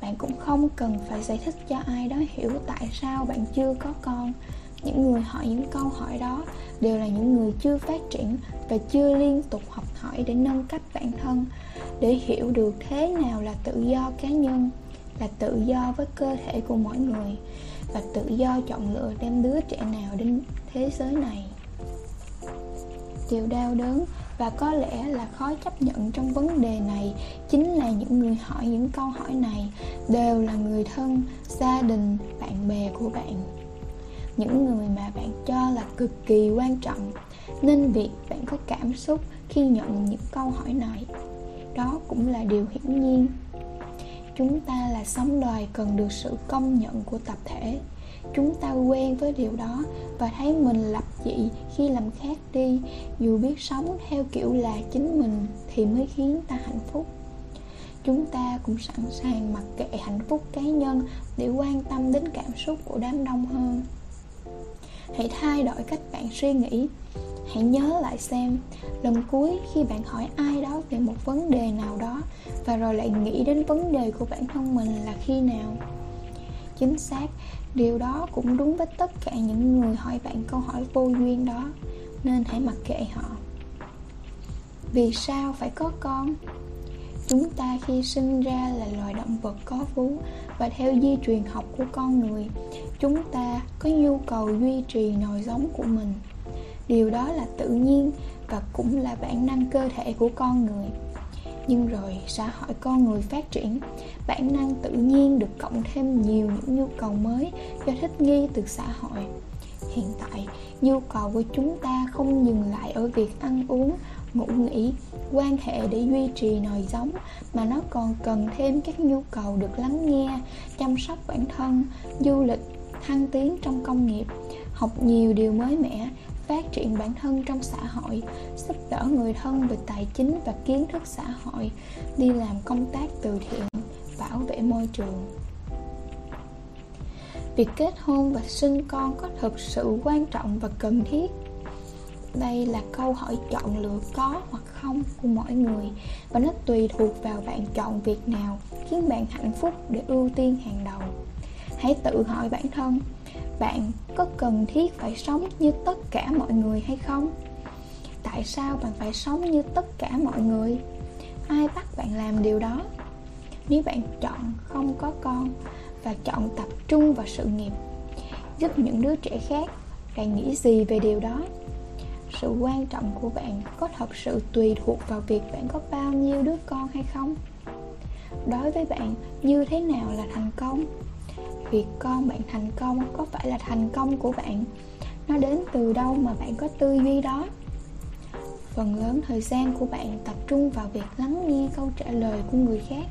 Bạn cũng không cần phải giải thích cho ai đó hiểu tại sao bạn chưa có con những người hỏi những câu hỏi đó đều là những người chưa phát triển và chưa liên tục học hỏi để nâng cấp bản thân. Để hiểu được thế nào là tự do cá nhân, là tự do với cơ thể của mỗi người, và tự do chọn lựa đem đứa trẻ nào đến thế giới này. Điều đau đớn và có lẽ là khó chấp nhận trong vấn đề này chính là những người hỏi những câu hỏi này đều là người thân, gia đình, bạn bè của bạn những người mà bạn cho là cực kỳ quan trọng. Nên việc bạn có cảm xúc khi nhận những câu hỏi này, đó cũng là điều hiển nhiên. Chúng ta là sống loài cần được sự công nhận của tập thể. Chúng ta quen với điều đó và thấy mình lập dị khi làm khác đi. Dù biết sống theo kiểu là chính mình thì mới khiến ta hạnh phúc. Chúng ta cũng sẵn sàng mặc kệ hạnh phúc cá nhân để quan tâm đến cảm xúc của đám đông hơn hãy thay đổi cách bạn suy nghĩ. Hãy nhớ lại xem, lần cuối khi bạn hỏi ai đó về một vấn đề nào đó và rồi lại nghĩ đến vấn đề của bản thân mình là khi nào. Chính xác, điều đó cũng đúng với tất cả những người hỏi bạn câu hỏi vô duyên đó, nên hãy mặc kệ họ. Vì sao phải có con? Chúng ta khi sinh ra là loài động vật có vú và theo di truyền học của con người, chúng ta có nhu cầu duy trì nòi giống của mình. Điều đó là tự nhiên và cũng là bản năng cơ thể của con người. Nhưng rồi xã hội con người phát triển, bản năng tự nhiên được cộng thêm nhiều những nhu cầu mới do thích nghi từ xã hội. Hiện tại, nhu cầu của chúng ta không dừng lại ở việc ăn uống, ngủ nghỉ quan hệ để duy trì nòi giống, mà nó còn cần thêm các nhu cầu được lắng nghe, chăm sóc bản thân, du lịch, thăng tiến trong công nghiệp, học nhiều điều mới mẻ, phát triển bản thân trong xã hội, giúp đỡ người thân về tài chính và kiến thức xã hội, đi làm công tác từ thiện, bảo vệ môi trường. Việc kết hôn và sinh con có thực sự quan trọng và cần thiết? Đây là câu hỏi chọn lựa có hoặc không của mỗi người. Và nó tùy thuộc vào bạn chọn việc nào khiến bạn hạnh phúc để ưu tiên hàng đầu. Hãy tự hỏi bản thân, bạn có cần thiết phải sống như tất cả mọi người hay không? Tại sao bạn phải sống như tất cả mọi người? Ai bắt bạn làm điều đó? Nếu bạn chọn không có con và chọn tập trung vào sự nghiệp giúp những đứa trẻ khác, bạn nghĩ gì về điều đó? Sự quan trọng của bạn có thật sự tùy thuộc vào việc bạn có bao nhiêu đứa con hay không? Đối với bạn, như thế nào là thành công? Việc con bạn thành công có phải là thành công của bạn? Nó đến từ đâu mà bạn có tư duy đó? Phần lớn thời gian của bạn tập trung vào việc lắng nghe câu trả lời của người khác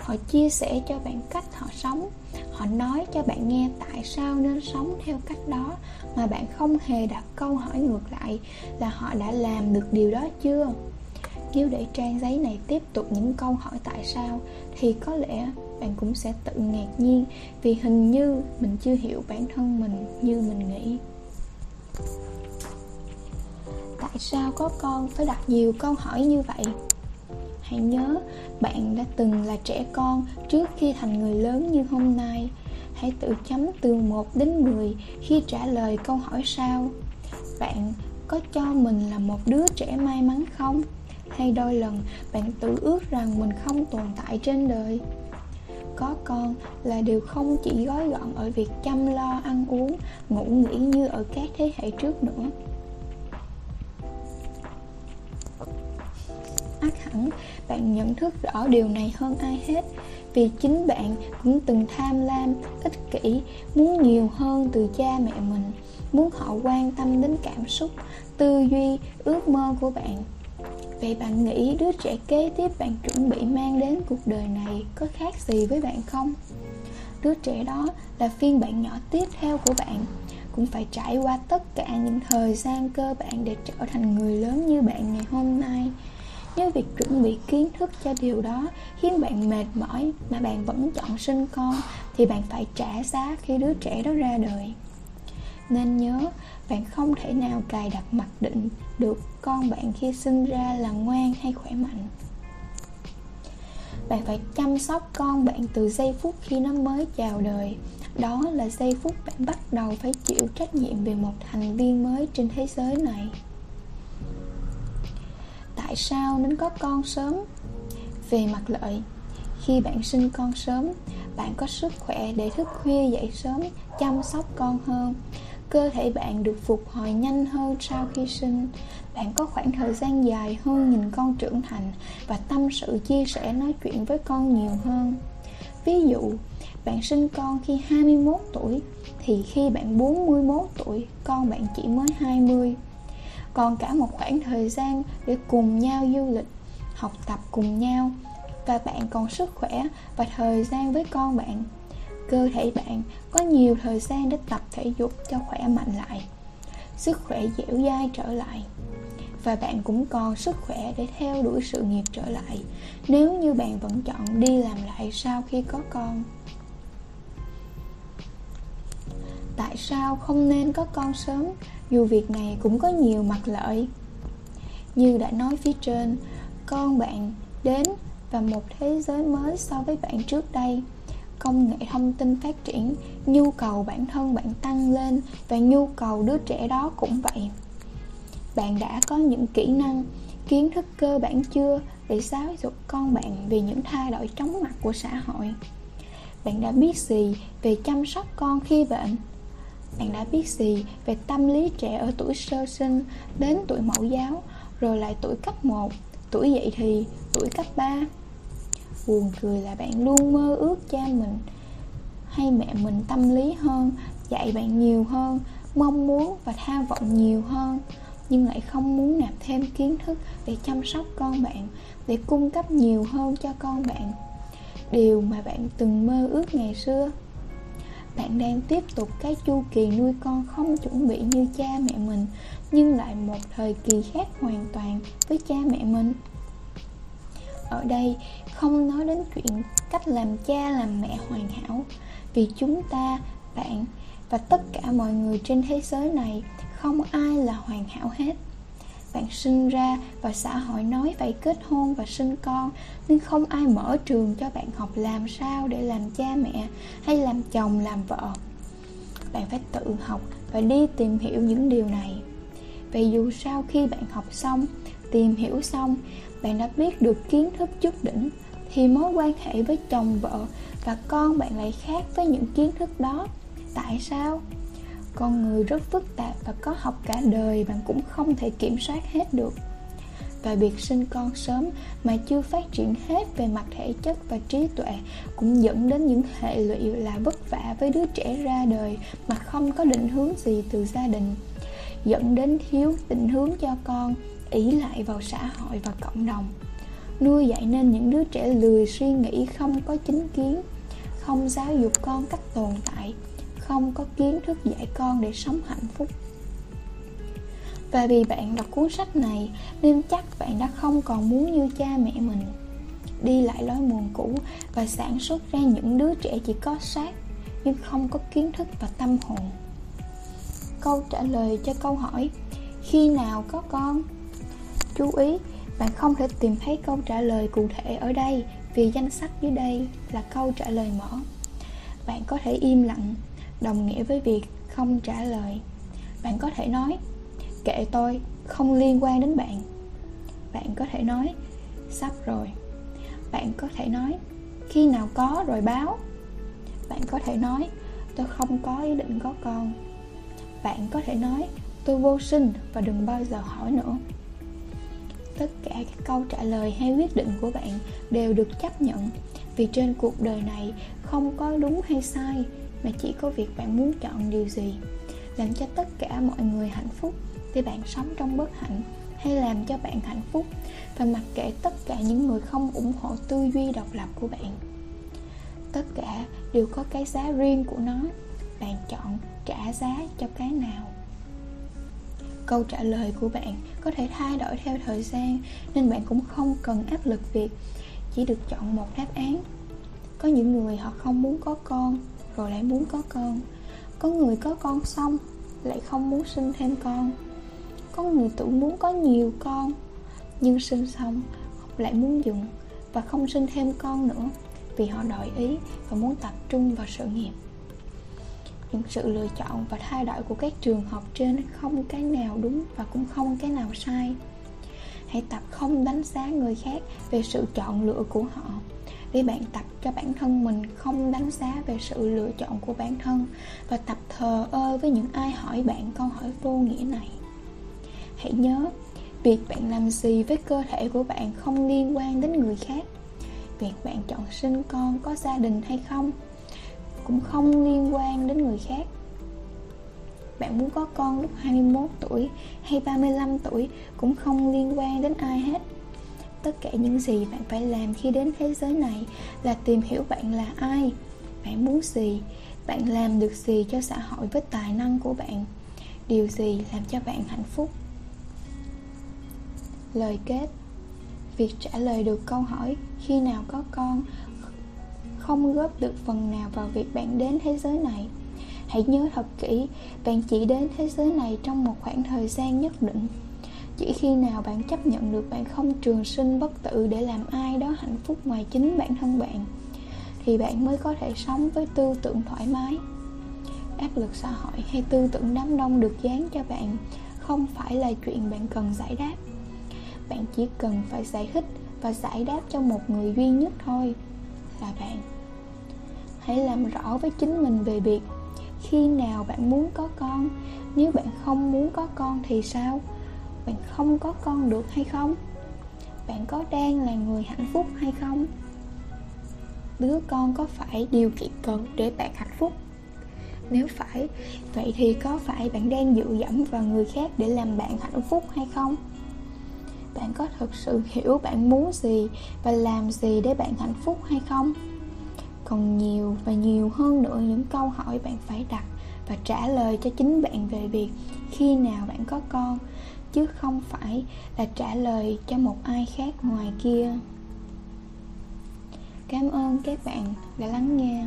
họ chia sẻ cho bạn cách họ sống. Họ nói cho bạn nghe tại sao nên sống theo cách đó. Mà bạn không hề đặt câu hỏi ngược lại là họ đã làm được điều đó chưa? Nếu để trang giấy này tiếp tục những câu hỏi tại sao, thì có lẽ bạn cũng sẽ tự ngạc nhiên vì hình như mình chưa hiểu bản thân mình như mình nghĩ. Tại sao có con phải đặt nhiều câu hỏi như vậy? Hãy nhớ, bạn đã từng là trẻ con trước khi thành người lớn như hôm nay. Hãy tự chấm từ 1 đến 10 khi trả lời câu hỏi sau. Bạn có cho mình là một đứa trẻ may mắn không? Hay đôi lần bạn tự ước rằng mình không tồn tại trên đời? Có con là điều không chỉ gói gọn ở việc chăm lo ăn uống, ngủ nghỉ như ở các thế hệ trước nữa. Ắt hẳn. Bạn nhận thức rõ điều này hơn ai hết. Vì chính bạn cũng từng tham lam, ích kỷ, muốn nhiều hơn từ cha mẹ mình, muốn họ quan tâm đến cảm xúc, tư duy, ước mơ của bạn. Vậy bạn nghĩ đứa trẻ kế tiếp bạn chuẩn bị mang đến cuộc đời này có khác gì với bạn không? Đứa trẻ đó là phiên bản nhỏ tiếp theo của bạn. Cũng phải trải qua tất cả những thời gian cơ bản để trở thành người lớn như bạn ngày hôm nay. Nếu việc chuẩn bị kiến thức cho điều đó khiến bạn mệt mỏi mà bạn vẫn chọn sinh con, Thì bạn phải trả giá khi đứa trẻ đó ra đời. Nên nhớ, bạn không thể nào cài đặt mặc định được con bạn khi sinh ra là ngoan hay khỏe mạnh. Bạn phải chăm sóc con bạn từ giây phút khi nó mới chào đời. Đó là giây phút bạn bắt đầu phải chịu trách nhiệm về một thành viên mới trên thế giới này tại sao nên có con sớm? Về mặt lợi, khi bạn sinh con sớm, bạn có sức khỏe để thức khuya dậy sớm, chăm sóc con hơn. Cơ thể bạn được phục hồi nhanh hơn sau khi sinh. Bạn có khoảng thời gian dài hơn nhìn con trưởng thành và tâm sự chia sẻ nói chuyện với con nhiều hơn. Ví dụ, bạn sinh con khi 21 tuổi, thì khi bạn 41 tuổi, con bạn chỉ mới 20 còn cả một khoảng thời gian để cùng nhau du lịch, học tập cùng nhau. Và bạn còn sức khỏe và thời gian với con bạn. Cơ thể bạn có nhiều thời gian để tập thể dục cho khỏe mạnh lại, sức khỏe dẻo dai trở lại. Và bạn cũng còn sức khỏe để theo đuổi sự nghiệp trở lại, nếu như bạn vẫn chọn đi làm lại sau khi có con. Tại sao không nên có con sớm? Dù việc này cũng có nhiều mặt lợi. Như đã nói phía trên, con bạn đến và một thế giới mới so với bạn trước đây. Công nghệ thông tin phát triển, nhu cầu bản thân bạn tăng lên và nhu cầu đứa trẻ đó cũng vậy. Bạn đã có những kỹ năng, kiến thức cơ bản chưa để giáo dục con bạn về những thay đổi chóng mặt của xã hội? Bạn đã biết gì về chăm sóc con khi bệnh? Bạn đã biết gì về tâm lý trẻ ở tuổi sơ sinh đến tuổi mẫu giáo rồi lại tuổi cấp 1, tuổi dậy thì, tuổi cấp 3 Buồn cười là bạn luôn mơ ước cha mình hay mẹ mình tâm lý hơn, dạy bạn nhiều hơn, mong muốn và tham vọng nhiều hơn. Nhưng lại không muốn nạp thêm kiến thức để chăm sóc con bạn để cung cấp nhiều hơn cho con bạn. Điều mà bạn từng mơ ước ngày xưa? Bạn đang tiếp tục cái chu kỳ nuôi con không chuẩn bị như cha mẹ mình, nhưng lại một thời kỳ khác hoàn toàn với cha mẹ mình. Ở đây, không nói đến chuyện cách làm cha làm mẹ hoàn hảo, vì chúng ta, bạn và tất cả mọi người trên thế giới này không ai là hoàn hảo hết bạn sinh ra và xã hội nói phải kết hôn và sinh con. Nhưng không ai mở trường cho bạn học làm sao để làm cha mẹ hay làm chồng, làm vợ. Bạn phải tự học và đi tìm hiểu những điều này. Vì dù sau khi bạn học xong, tìm hiểu xong, bạn đã biết được kiến thức chút đỉnh, thì mối quan hệ với chồng, vợ và con bạn lại khác với những kiến thức đó. Tại sao? Con người rất phức tạp và có học cả đời bạn cũng không thể kiểm soát hết được. Và việc sinh con sớm mà chưa phát triển hết về mặt thể chất và trí tuệ cũng dẫn đến những hệ lụy là vất vả với đứa trẻ ra đời mà không có định hướng gì từ gia đình, dẫn đến thiếu định hướng cho con ý lại vào xã hội và cộng đồng. Nuôi dạy nên những đứa trẻ lười suy nghĩ, không có chính kiến, không giáo dục con cách tồn tại không có kiến thức dạy con để sống hạnh phúc. Và vì bạn đọc cuốn sách này, nên chắc bạn đã không còn muốn như cha mẹ mình. Đi lại lối mòn cũ và sản xuất ra những đứa trẻ chỉ có xác, nhưng không có kiến thức và tâm hồn. Câu trả lời cho câu hỏi, khi nào có con? Chú ý, bạn không thể tìm thấy câu trả lời cụ thể ở đây vì danh sách dưới đây là câu trả lời mở. Bạn có thể im lặng đồng nghĩa với việc không trả lời. Bạn có thể nói, kệ tôi, không liên quan đến bạn. Bạn có thể nói, sắp rồi. Bạn có thể nói, khi nào có rồi báo. Bạn có thể nói, tôi không có ý định có con. Bạn có thể nói, tôi vô sinh và đừng bao giờ hỏi nữa. Tất cả các câu trả lời hay quyết định của bạn đều được chấp nhận, vì trên cuộc đời này không có đúng hay sai mà chỉ có việc bạn muốn chọn điều gì, làm cho tất cả mọi người hạnh phúc thì bạn sống trong bất hạnh, hay làm cho bạn hạnh phúc, và mặc kệ tất cả những người không ủng hộ tư duy độc lập của bạn. Tất cả đều có cái giá riêng của nó, bạn chọn trả giá cho cái nào. Câu trả lời của bạn có thể thay đổi theo thời gian, nên bạn cũng không cần áp lực việc chỉ được chọn một đáp án. Có những người họ không muốn có con rồi lại muốn có con. Có người có con xong, lại không muốn sinh thêm con. Có người tự muốn có nhiều con, nhưng sinh xong lại muốn dừng và không sinh thêm con nữa vì họ đổi ý và muốn tập trung vào sự nghiệp. Những sự lựa chọn và thay đổi của các trường học trên không cái nào đúng và cũng không cái nào sai. Hãy tập không đánh giá người khác về sự chọn lựa của họ để bạn tập cho bản thân mình không đánh giá về sự lựa chọn của bản thân và tập thờ ơ với những ai hỏi bạn câu hỏi vô nghĩa này. Hãy nhớ, việc bạn làm gì với cơ thể của bạn không liên quan đến người khác. Việc bạn chọn sinh con có gia đình hay không cũng không liên quan đến người khác. Bạn muốn có con lúc 21 tuổi hay 35 tuổi cũng không liên quan đến ai hết tất cả những gì bạn phải làm khi đến thế giới này là tìm hiểu bạn là ai, bạn muốn gì, bạn làm được gì cho xã hội với tài năng của bạn. Điều gì làm cho bạn hạnh phúc? Lời kết. Việc trả lời được câu hỏi, khi nào có con? không góp được phần nào vào việc bạn đến thế giới này. Hãy nhớ thật kỹ, bạn chỉ đến thế giới này trong một khoảng thời gian nhất định chỉ khi nào bạn chấp nhận được bạn không trường sinh bất tử để làm ai đó hạnh phúc ngoài chính bản thân bạn, thì bạn mới có thể sống với tư tưởng thoải mái. Áp lực xã hội hay tư tưởng đám đông được dán cho bạn không phải là chuyện bạn cần giải đáp. Bạn chỉ cần phải giải thích và giải đáp cho một người duy nhất thôi là bạn. Hãy làm rõ với chính mình về việc khi nào bạn muốn có con, nếu bạn không muốn có con thì sao? Bạn không có con được hay không? Bạn có đang là người hạnh phúc hay không? Đứa con có phải điều kiện cần để bạn hạnh phúc? Nếu phải, vậy thì có phải bạn đang dựa dẫm vào người khác để làm bạn hạnh phúc hay không? Bạn có thực sự hiểu bạn muốn gì và làm gì để bạn hạnh phúc hay không? Còn nhiều và nhiều hơn nữa, những câu hỏi bạn phải đặt và trả lời cho chính bạn về việc khi nào bạn có con chứ không phải là trả lời cho một ai khác ngoài kia. Cảm ơn các bạn đã lắng nghe.